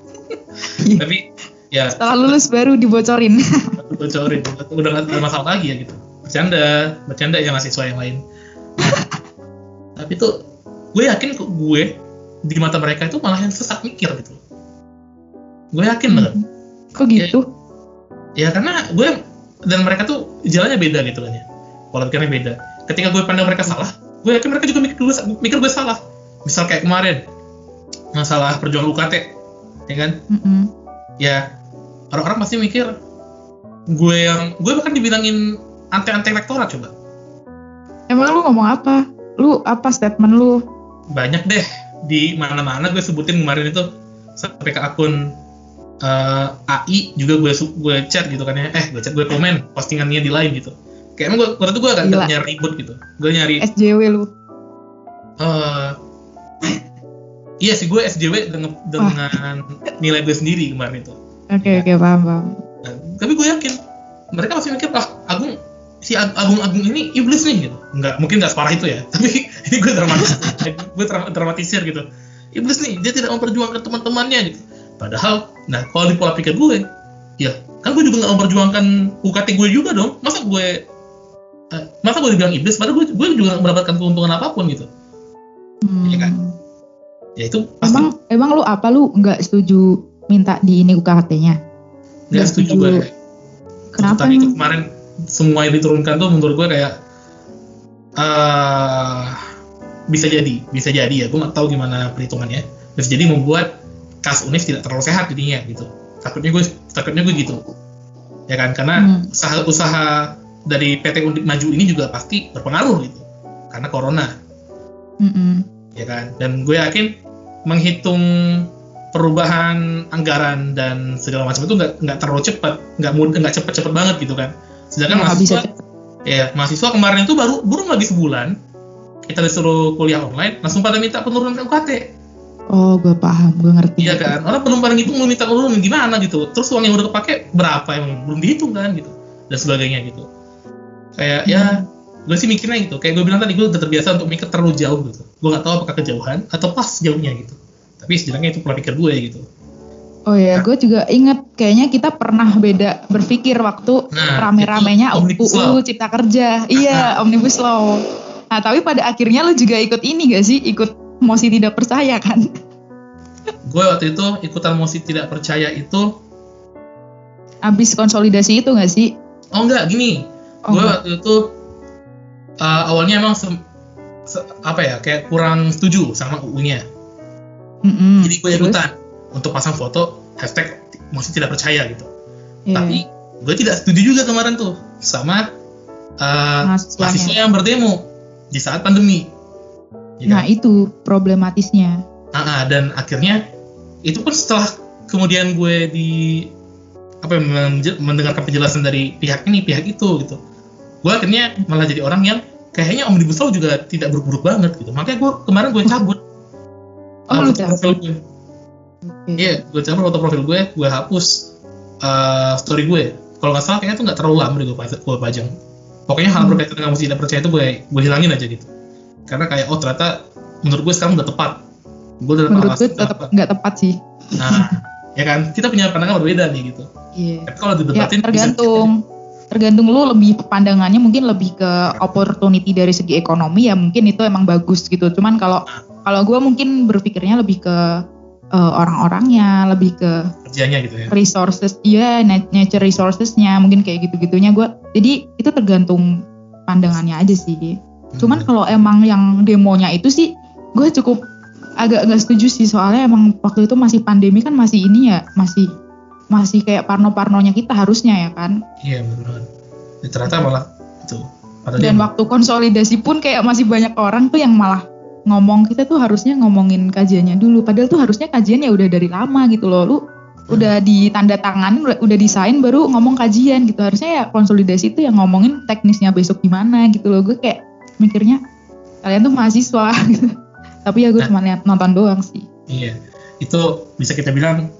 Iya. tapi ya Setelah lulus baru dibocorin. bocorin udah nggak ada masalah lagi ya gitu bercanda bercanda ya mahasiswa yang lain. Tapi tuh gue yakin kok gue di mata mereka itu malah yang sesat mikir gitu. Gue yakin banget. Kok gitu? ya karena gue dan mereka tuh jalannya beda gitu kan ya. Pola pikirnya beda. Ketika gue pandang mereka salah gue yakin mereka juga mikir gue, mikir gue salah. Misal kayak kemarin masalah perjuangan UKT ya kan? Mm-mm. ya orang-orang pasti mikir gue yang gue bahkan dibilangin anti-anti rektorat coba Emang lu ngomong apa? Lu apa statement lu? banyak deh di mana-mana gue sebutin kemarin itu sampai ke akun eh, AI juga gue gue chat gitu kan ya eh gue chat gue komen postingannya di lain gitu kayak emang gue waktu itu gue agak Gila. nyari ribut gitu gue nyari SJW lu. eh iya sih gue SJW dengan, dengan nilai gue sendiri kemarin itu Oke oke paham paham. Nah, tapi gue yakin mereka masih mikir ah Agung si Ag- Agung Agung ini iblis nih gitu nggak mungkin nggak separah itu ya tapi ini gue dramatis gue dram- dramatisir gitu iblis nih dia tidak memperjuangkan teman-temannya gitu padahal nah kalau di pola pikir gue ya kan gue juga nggak memperjuangkan UKT gue juga dong masa gue eh, masa gue dibilang iblis padahal gue, gue juga mendapatkan keuntungan apa pun gitu Hmm. Iya kan? ya itu pasti Emang emang lu apa lu nggak setuju minta di ini UKT-nya? nggak setuju setuju. gue Kenapa itu emang? kemarin semua yang diturunkan tuh menurut gue kayak eh bisa jadi bisa jadi ya. Gue nggak tahu gimana perhitungannya. Bisa jadi membuat kas univ tidak terlalu sehat jadinya gitu. Takutnya gue takutnya gue gitu. Ya kan? Karena Hmm. usaha-usaha dari PT Undip Maju ini juga pasti berpengaruh gitu. Karena corona. Mm-mm. ya kan? Dan gue yakin menghitung perubahan anggaran dan segala macam itu nggak nggak terlalu cepat nggak mudah nggak cepet cepet banget gitu kan sedangkan bisa mahasiswa ya mahasiswa kemarin itu baru baru lagi sebulan. Kita disuruh kuliah online langsung pada minta penurunan UKT Oh gue paham, gue ngerti. iya kan? Orang belum pada ngitung mau minta penurunan gimana gitu? Terus uang yang udah kepake berapa emang? Belum dihitung kan gitu. Dan sebagainya gitu. Kayak ya gue sih mikirnya gitu. Kayak gue bilang tadi gue udah terbiasa untuk mikir terlalu jauh gitu. Gue nggak tahu apakah kejauhan atau pas jauhnya gitu. Tapi setidaknya itu pola pikir gue gitu Oh ya, gue juga inget kayaknya kita pernah beda berpikir waktu Nah, rame-ramenya itu Omnibus Law. UU Cipta Kerja. Iya, Omnibus Law. Nah, tapi pada akhirnya lu juga ikut ini gak sih? Ikut mosi tidak percaya kan? gue waktu itu ikutan mosi tidak percaya itu Abis konsolidasi itu gak sih? oh enggak gini Oh, gue waktu itu uh, awalnya emang sem- se- apa ya kayak kurang setuju sama UU-nya Mm-mm. jadi gue Terus? Untuk pasang foto hashtag mosi tidak percaya gitu Iya. tapi gue tidak setuju juga kemarin tuh sama uh, mahasiswa yang berdemo di saat pandemi. Ya Nah kan? itu problematisnya. Ah, ah, dan akhirnya itu pun setelah kemudian gue di apa ya, mendengarkan penjelasan dari pihak ini pihak itu gitu gue akhirnya malah jadi orang yang kayaknya omnibus law juga tidak buruk-buruk banget gitu makanya gue kemarin gue cabut Oh, lu profil iya gue cabut foto profil gue gue hapus uh, story gue kalau nggak salah kayaknya tuh nggak terlalu lama deh gue, gue pajang pokoknya hal Hmm. berkaitan dengan musik tidak percaya itu gue gue hilangin aja gitu karena kayak oh ternyata menurut gue sekarang udah tepat gue udah Menurut gue tetap nggak tepat sih. Nah, ya kan, kita punya pandangan berbeda nih gitu. Iya. Tapi kalau Ya didebatin bisa- tergantung tergantung lu lebih pandangannya mungkin lebih ke opportunity dari segi ekonomi ya mungkin itu emang bagus gitu. Cuman kalau kalau gue mungkin berpikirnya lebih ke eh, orang-orangnya, lebih ke kerjanya gitu ya. resources, iya nat- nature resourcesnya mungkin kayak gitu-gitunya gue. Jadi itu tergantung pandangannya aja sih. Cuman Hmm. kalau emang yang demonya itu sih gue cukup agak nggak setuju sih soalnya emang waktu itu masih pandemi kan masih ini ya masih masih kayak parno-parnonya kita harusnya ya kan. Iya benar. Ya, ternyata malah itu. Dan waktu konsolidasi pun kayak masih banyak orang tuh yang malah ngomong kita tuh harusnya ngomongin kajiannya dulu. Padahal tuh harusnya kajiannya udah dari lama gitu loh. Lu udah ditanda tangan, udah, desain baru ngomong kajian gitu. Harusnya ya konsolidasi itu yang ngomongin teknisnya besok gimana gitu loh. Gue kayak mikirnya kalian tuh mahasiswa gitu. Tapi ya gue Nah. cuma lihat nonton doang sih. Iya. Itu bisa kita bilang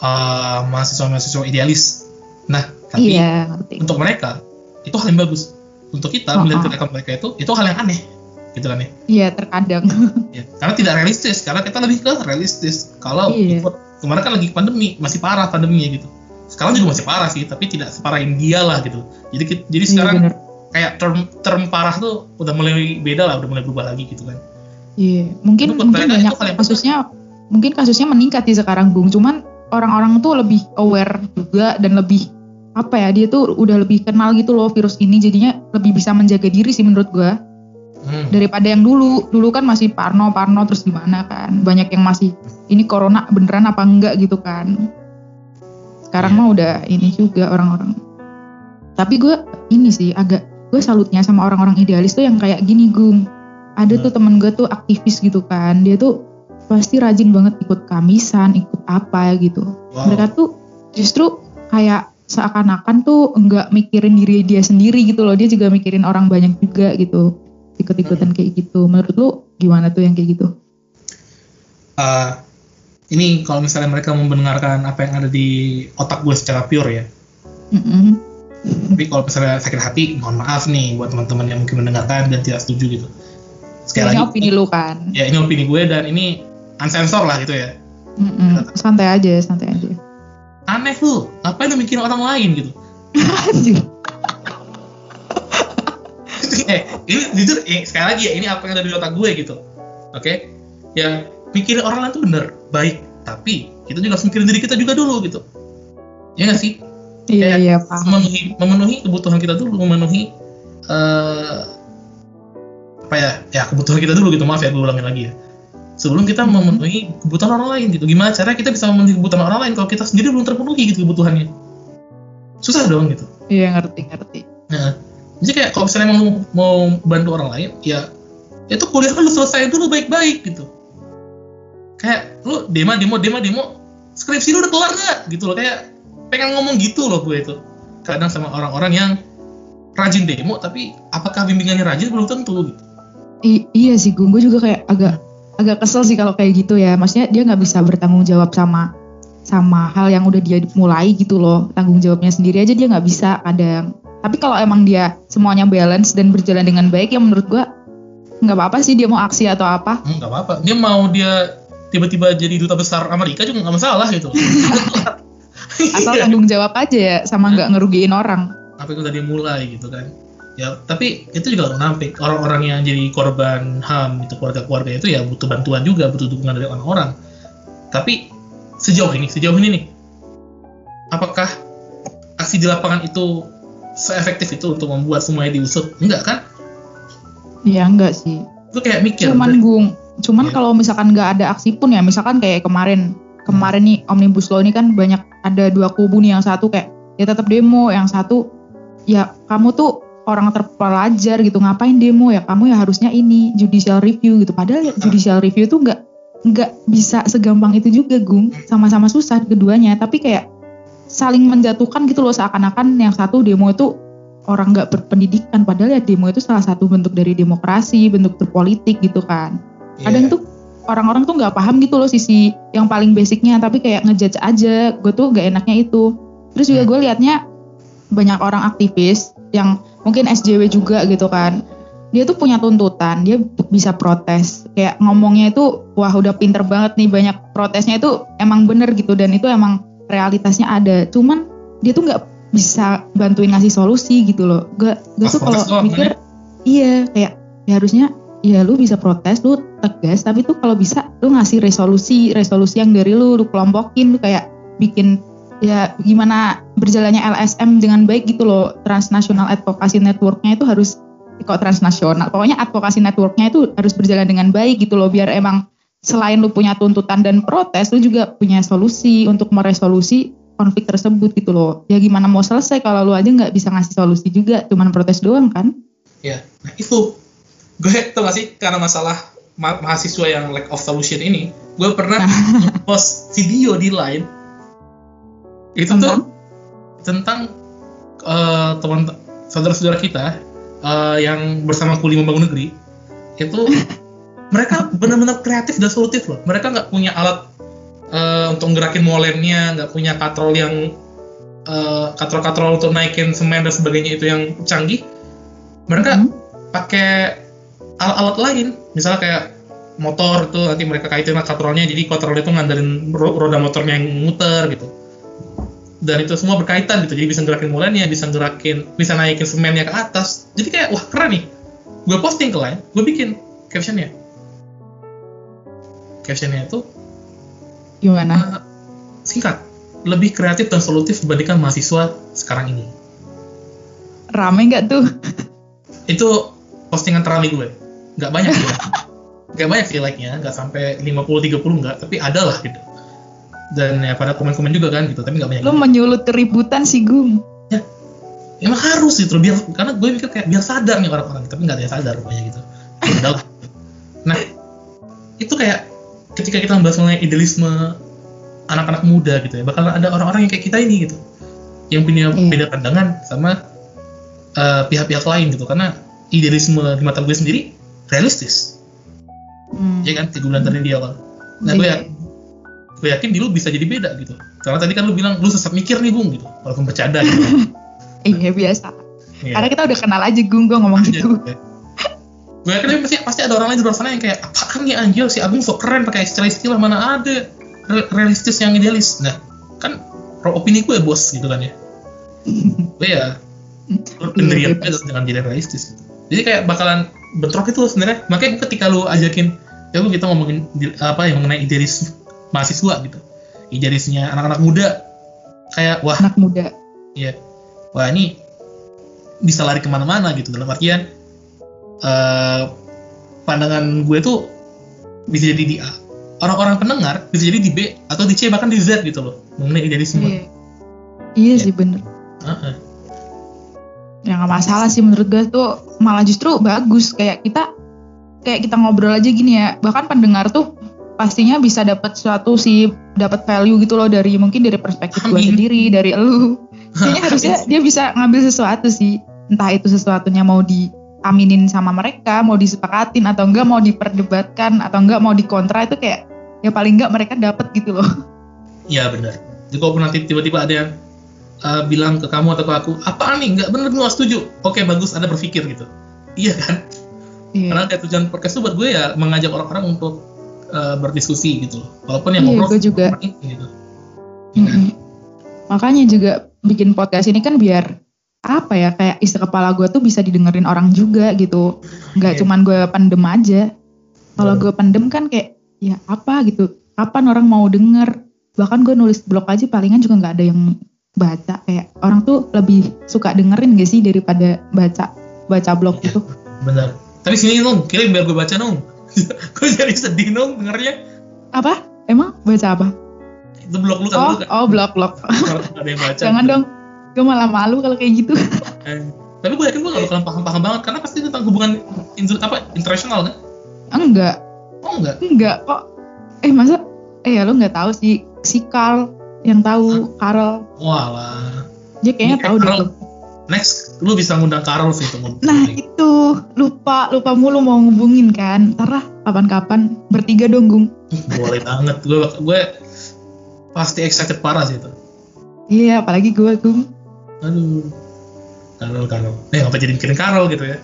uh, mahasiswa-mahasiswa idealis. Nah, tapi iya, untuk mereka itu hal yang bagus. Untuk kita Oh, melihat oh. mereka itu itu hal yang aneh, gitu kan ya. Iya, terkadang. Ya, Karena tidak realistis. Karena kita lebih ke realistis. Kalau Iya. ikut kemarin kan lagi pandemi, masih parah pandeminya gitu. Sekarang juga masih parah sih, tapi tidak separah India lah gitu. Jadi jadi Iya, sekarang bener. kayak term term parah tuh udah mulai beda lah, udah mulai berubah lagi gitu kan. Iya, mungkin Menurut mungkin banyak kasusnya mungkin kasusnya meningkat di sekarang Bung. Cuman orang-orang tuh lebih aware juga dan lebih apa ya dia tuh udah lebih kenal gitu loh virus ini jadinya lebih bisa menjaga diri sih menurut gua Hmm. daripada yang dulu. Dulu kan masih parno parno terus gimana kan? Banyak yang masih ini corona beneran apa enggak gitu kan? Sekarang Iya. mah udah ini juga orang-orang. Tapi gue ini sih agak gue salutnya sama orang-orang idealis tuh yang kayak gini gung. Ada tuh Hmm. temen gue tuh aktivis gitu kan. Dia tuh pasti rajin banget ikut kamisan ikut apa gitu. Wow. mereka tuh justru kayak seakan-akan tuh enggak mikirin diri dia sendiri gitu loh. Dia juga mikirin orang banyak juga gitu ikut-ikutan kayak gitu menurut lu gimana tuh yang kayak gitu Uh, ini kalau misalnya mereka mendengarkan apa yang ada di otak gue secara pure ya. Mm-mm. Tapi kalau misalnya sakit hati, mohon maaf nih buat teman-teman yang mungkin mendengarkan dan tidak setuju gitu. Sekali ini lagi, opini lu kan ya ini opini gue dan ini unsensor lah gitu ya. Mm-mm. santai aja santai aja Aneh lu, ngapain lu mikirin orang lain gitu? Anjir. Eh, ini jujur, eh, sekali lagi ya, ini apa yang ada di otak gue gitu. Oke? Ya, mikirin orang lain tuh bener, baik. Tapi, kita juga harus mikirin diri kita juga dulu gitu. Ya nggak sih? iya iya paham memenuhi, memenuhi kebutuhan kita dulu, memenuhi eh apa ya? Ya kebutuhan kita dulu gitu. Maaf ya, gue ulangin lagi ya. Sebelum kita Hmm. memenuhi kebutuhan orang lain gitu. Gimana cara kita bisa memenuhi kebutuhan orang lain kalau kita sendiri belum terpenuhi gitu kebutuhannya? Susah dong gitu. iya ngerti ngerti Nah, jadi kayak kalau misalnya mau, mau bantu orang lain, ya itu kuliah lu selesai dulu baik-baik gitu. Kayak lu demo demo demo demo skripsi lu udah kelar nggak gitu loh kayak pengen ngomong gitu loh gue itu. Kadang sama orang-orang yang rajin demo tapi apakah bimbingannya rajin belum tentu gitu. I- iya sih gue gue juga kayak agak agak kesel sih kalau kayak gitu ya maksudnya dia nggak bisa bertanggung jawab sama sama hal yang udah dia mulai gitu loh tanggung jawabnya sendiri aja dia nggak bisa kadang tapi kalau emang dia semuanya balance dan berjalan dengan baik ya menurut gue nggak apa-apa sih dia mau aksi atau apa Hmm, nggak apa-apa. Dia mau dia tiba-tiba jadi duta besar Amerika juga nggak masalah gitu. asal Iya. tanggung jawab aja ya sama nggak ngerugiin orang apa yang udah dimulai gitu kan ya tapi itu juga orang nampik orang-orang yang jadi korban ham itu keluarga-keluarga itu ya butuh bantuan juga butuh dukungan dari orang-orang tapi sejauh ini sejauh ini nih apakah aksi di lapangan itu seefektif itu untuk membuat semuanya diusut. Enggak kan? Ya enggak sih. Itu kayak mikir cuman gung cuman Iya. kalau misalkan nggak ada aksi pun ya misalkan kayak kemarin kemarin nih omnibus law ini kan banyak ada dua kubu nih yang satu kayak ya tetap demo yang satu ya kamu tuh orang terpelajar gitu ngapain demo ya? Kamu ya harusnya ini judicial review gitu. Padahal ya judicial review tuh nggak nggak bisa segampang itu juga Gung. Sama-sama susah keduanya tapi kayak saling menjatuhkan gitu loh seakan-akan yang satu demo itu orang nggak berpendidikan padahal ya demo itu salah satu bentuk dari demokrasi bentuk berpolitik gitu kan kadang Iya. tuh orang-orang tuh nggak paham gitu loh sisi yang paling basicnya tapi kayak ngejudge aja gue tuh gak enaknya itu terus juga Hmm. gue liatnya banyak orang aktivis yang mungkin SJW juga gitu kan dia tuh punya tuntutan dia bisa protes kayak ngomongnya itu wah udah pinter banget nih banyak protesnya itu emang bener gitu dan itu emang realitasnya ada. Cuman dia tuh nggak bisa bantuin ngasih solusi gitu loh. Gue Pas tuh kalau mikir iya kayak ya harusnya ya lu bisa protes lu tegas tapi tuh kalau bisa lu ngasih resolusi resolusi yang dari lu lu kelompokin lu kayak bikin ya gimana berjalannya LSM dengan baik gitu loh. Transnational advocacy networknya itu harus kok transnasional? Pokoknya advokasi networknya itu harus berjalan dengan baik gitu loh biar emang selain lu punya tuntutan dan protes lu juga punya solusi untuk meresolusi konflik tersebut gitu loh. Ya gimana mau selesai kalau lu aja nggak bisa ngasih solusi juga cuman protes doang kan? Ya, nah itu. Gue tau gak sih karena masalah ma- mahasiswa yang lack of solution ini, gue pernah post video di line. Itu tuh Tentang? tentang eh, teman saudara-saudara kita eh, yang bersama kuli membangun negeri. Itu mereka benar-benar kreatif dan solutif loh. Mereka nggak punya alat eh, untuk gerakin molennya, nggak punya katrol yang eh, katrol-katrol untuk naikin semen dan sebagainya itu yang canggih. Mereka Hmm. pakai alat-alat lain misalnya kayak motor itu nanti mereka kaitin sama katrolnya jadi katrol itu ngandarin ro- roda motornya yang muter gitu dan itu semua berkaitan gitu jadi bisa gerakin molennya bisa gerakin bisa naikin semennya ke atas jadi kayak wah keren nih gue posting ke line gue bikin captionnya captionnya itu gimana? eh, singkat. Lebih kreatif dan solutif dibandingkan mahasiswa sekarang ini. Rame nggak tuh? Itu postingan terami gue. Nggak banyak sih. Nggak banyak sih like-nya. Nggak sampai 50-30 nggak tapi ada lah gitu. Dan ya pada komen-komen juga kan gitu tapi nggak banyak lu menyulut keributan sih Gung. Emang harus gitu biar karena gue mikir kayak biar sadar nih orang-orang tapi nggak ada yang sadar rupanya gitu. Ya udah lah. nah itu kayak ketika kita membahas mengenai idealisme anak-anak muda gitu ya bakal ada orang-orang yang kayak kita ini gitu. Yang punya Iya. beda pandangan sama eh, pihak-pihak lain gitu. Karena idealisme di mata gue sendiri realistis. Hmm. ya kan? Gue bilang tadi di awal. Nah gue yakin gue yakin di lu bisa jadi beda gitu. Karena tadi kan lu bilang lu sesat mikir nih bung gitu. Walaupun bercanda gitu. Iya biasa. Iya. karena kita udah kenal aja Gung gue ngomong Iya, gitu. iya. Gue yakin pasti pasti ada orang lain di luar sana yang kayak apaan nih anjir? Si Agung sok keren pakai istilah-istilah mana ada Re- realistis yang idealis. Nah kan pro- opini gue bos gitu kan ya. Gue ya pendirian Iya, gue dengan jadi realistis. Jadi kayak bakalan bentrok itu sebenarnya. Makanya ketika lu ajakin ya lu kita ngomongin apa yang mengenai idealis mahasiswa gitu. Idealisnya anak-anak muda. Kayak wah. Anak muda. Iya. Wah ini bisa lari ke mana-mana gitu. Dalam artian eh pandangan gue tuh bisa jadi di A. Orang-orang pendengar bisa jadi di B atau di C bahkan di Z gitu loh. Mengenai idealisme. iya. iya Iya. sih bener. Heeh. ya nggak masalah sih menurut gue tuh. Malah justru bagus. Kayak kita kayak kita ngobrol aja gini ya. Bahkan pendengar tuh pastinya bisa dapat suatu sih dapat value gitu loh dari mungkin dari perspektif gue sendiri dari elu kayaknya harusnya dia bisa ngambil sesuatu sih. Entah itu sesuatunya mau diaminin sama mereka mau disepakatin atau enggak mau diperdebatkan atau enggak mau dikontra itu kayak ya paling enggak mereka dapat gitu loh Iya benar. Jadi kalau nanti tiba-tiba ada yang eh, bilang ke kamu atau ke aku, apaan nih nggak bener gue setuju. Oke bagus, anda berpikir gitu. Iya kan? Karena iya kayak tujuan podcast itu buat gue ya mengajak orang-orang untuk eh, berdiskusi gitu loh. Walaupun yang Iya, ngobrol gue juga. ini gitu. Kan? Mm-mm. Makanya juga bikin podcast ini kan biar apa ya kayak isi kepala gue tuh bisa didengerin orang juga gitu. Nggak Iya. cuman gue pendem aja. Kalau Betul. gue pendem kan kayak ya apa gitu. Kapan orang mau denger? Bahkan gue nulis blog aja palingan juga nggak ada yang baca. Kayak orang tuh lebih suka dengerin gak sih daripada baca baca blog Iya. gitu. Bener. Tapi sini nung, kirim biar gue baca nung. gue jadi sedih nung dengernya. Apa? Emang baca apa? Itu blog lu kan Oh, lu kan. oh blog blog. Kalau ada yang baca. Jangan gitu. dong. Gue malah malu kalau kayak gitu Eh, tapi gue yakin gue gak bakalan paham-paham banget karena pasti tentang hubungan inter- apa internasional kan? enggak Oh enggak. enggak kok eh masa eh ya lu nggak tahu sih si Carl yang tahu Carl Walah. dia kayaknya Ini tahu deh. Next, lu bisa ngundang Carol sih ngomong. nah itu lupa lupa mulu mau ngubungin kan ntar lah kapan-kapan bertiga dong Gung Boleh banget. Gue gue pasti excited parah sih itu. iya apalagi gue Gung Aduh. Carol, Carol. Eh, ngapa jadi mikirin Carol gitu ya?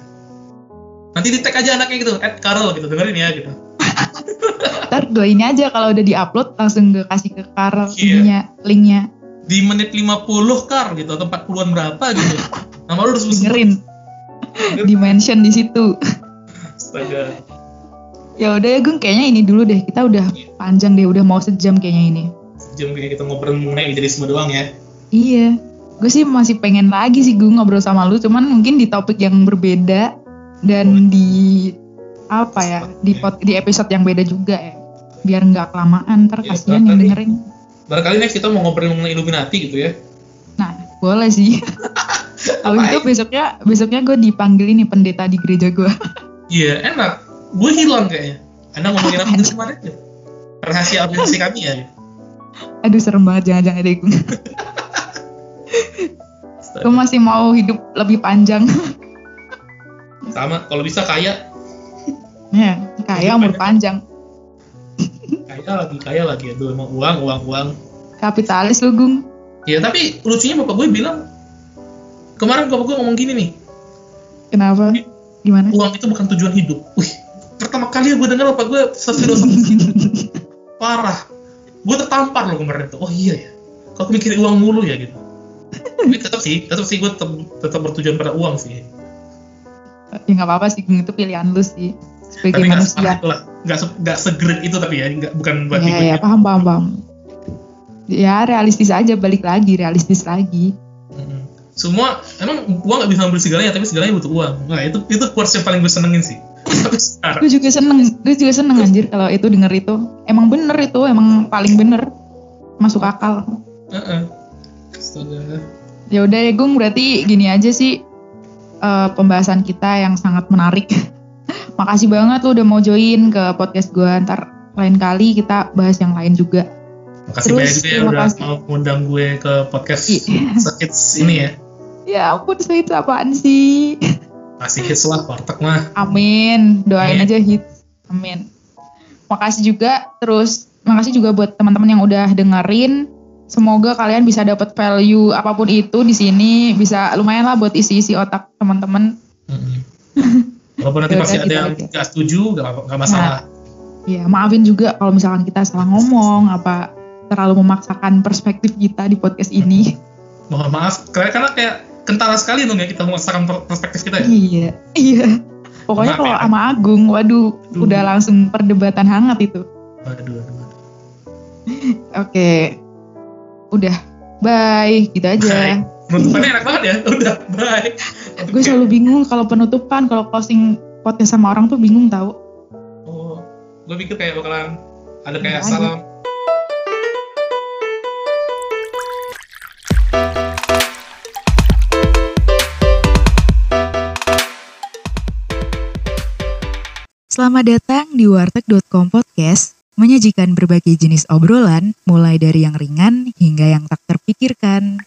Nanti di tag aja anaknya gitu, at Carol gitu, dengerin ya gitu. ntar doain aja kalau udah diupload langsung gue kasih ke Iya. ininya linknya Di menit 50 Kar gitu, atau 40-an berapa gitu. Nama lu sebut dengerin di mention di situ Astaga. ya udah ya Gung kayaknya ini dulu deh kita udah panjang deh udah mau sejam kayaknya ini Jam kayak kita ngobrol mengenai idealisme doang ya. iya gue sih masih pengen lagi sih gue ngobrol sama lu cuman mungkin di topik yang berbeda dan di apa ya di pot, di episode yang beda juga ya biar nggak kelamaan ntar Iya, kasihan yang dengerin Barangkali next kita mau ngobrol mengenai Illuminati gitu ya. nah boleh sih Habis itu besoknya besoknya gue dipanggil ini pendeta di gereja gue Iya, enak. Gue hilang kayaknya. Anda ngomongin apa sih kemarin ya? Rahasia aplikasi kami ya. aduh serem banget jangan-jangan deh gue gue masih mau hidup lebih panjang Sama, kalau bisa kaya, ya kayak umur panjang kaya lagi, kaya lagi. Aduh, emang uang, uang, uang. kapitalis lu gung Ya tapi lucunya bapak gue bilang kemarin bapak gue ngomong gini nih, kenapa gimana uang itu bukan tujuan hidup. Wih, pertama kali gue dengar bapak gue sefilosofi parah. Gue tertampar loh kemarin tuh. Oh iya ya, kalau mikirin uang mulu ya gitu. Tapi tetap sih, tetap sih gue tetap, tetap bertujuan pada uang sih. ya nggak apa-apa sih itu pilihan lu sih sebagai tapi manusia nggak se- nggak itu tapi ya, nggak bukan berarti ya gue ya paham paham paham ya realistis aja balik lagi realistis lagi Mm-mm. Semua emang uang nggak bisa ngambil segalanya, tapi segalanya butuh uang. Nah itu itu quotes yang paling gue senengin sih. Gue juga seneng gue juga seneng anjir kalau itu denger itu emang bener itu emang paling bener masuk akal Heeh. Astaga. ya udah ya Gung berarti gini aja sih eh, pembahasan kita yang sangat menarik makasih banget lu udah mau join ke podcast gue ntar lain kali kita bahas yang lain juga Makasih Terus, banyak ya udah kasih. mau ngundang gue ke podcast Iya. Sekits ini ya. ya ampun saya itu apaan sih Masih hits lah warteg mah. Amin. Doain Amin. aja hits. Amin. Makasih juga terus makasih juga buat teman-teman yang udah dengerin. Semoga kalian bisa dapat value apa pun itu di sini bisa lumayan lah buat isi-isi otak teman-teman. Mm-mm. Walaupun nanti pasti kita ada yang nggak setuju, nggak masalah. Ya, maafin juga kalau misalkan kita salah ngomong apa terlalu memaksakan perspektif kita di podcast ini. Mohon maaf, karena, karena kayak kentara sekali dong ya kita memaksakan per- perspektif kita ya. iya, iya. Pokoknya kalau ya. sama Agung, waduh, Aduh. udah langsung perdebatan hangat itu. Aduh, aduh, aduh. Oke. Udah. Bye, gitu aja. Bye. Penutupannya enak banget ya. Udah, bye. gue selalu bingung kalau penutupan kalau closing podcast sama orang tuh bingung tahu Oh, gue pikir kayak bakalan ada kayak Nggak ada. salam. Selamat datang di warteg.com podcast menyajikan berbagai jenis obrolan mulai dari yang ringan hingga yang tak terpikirkan.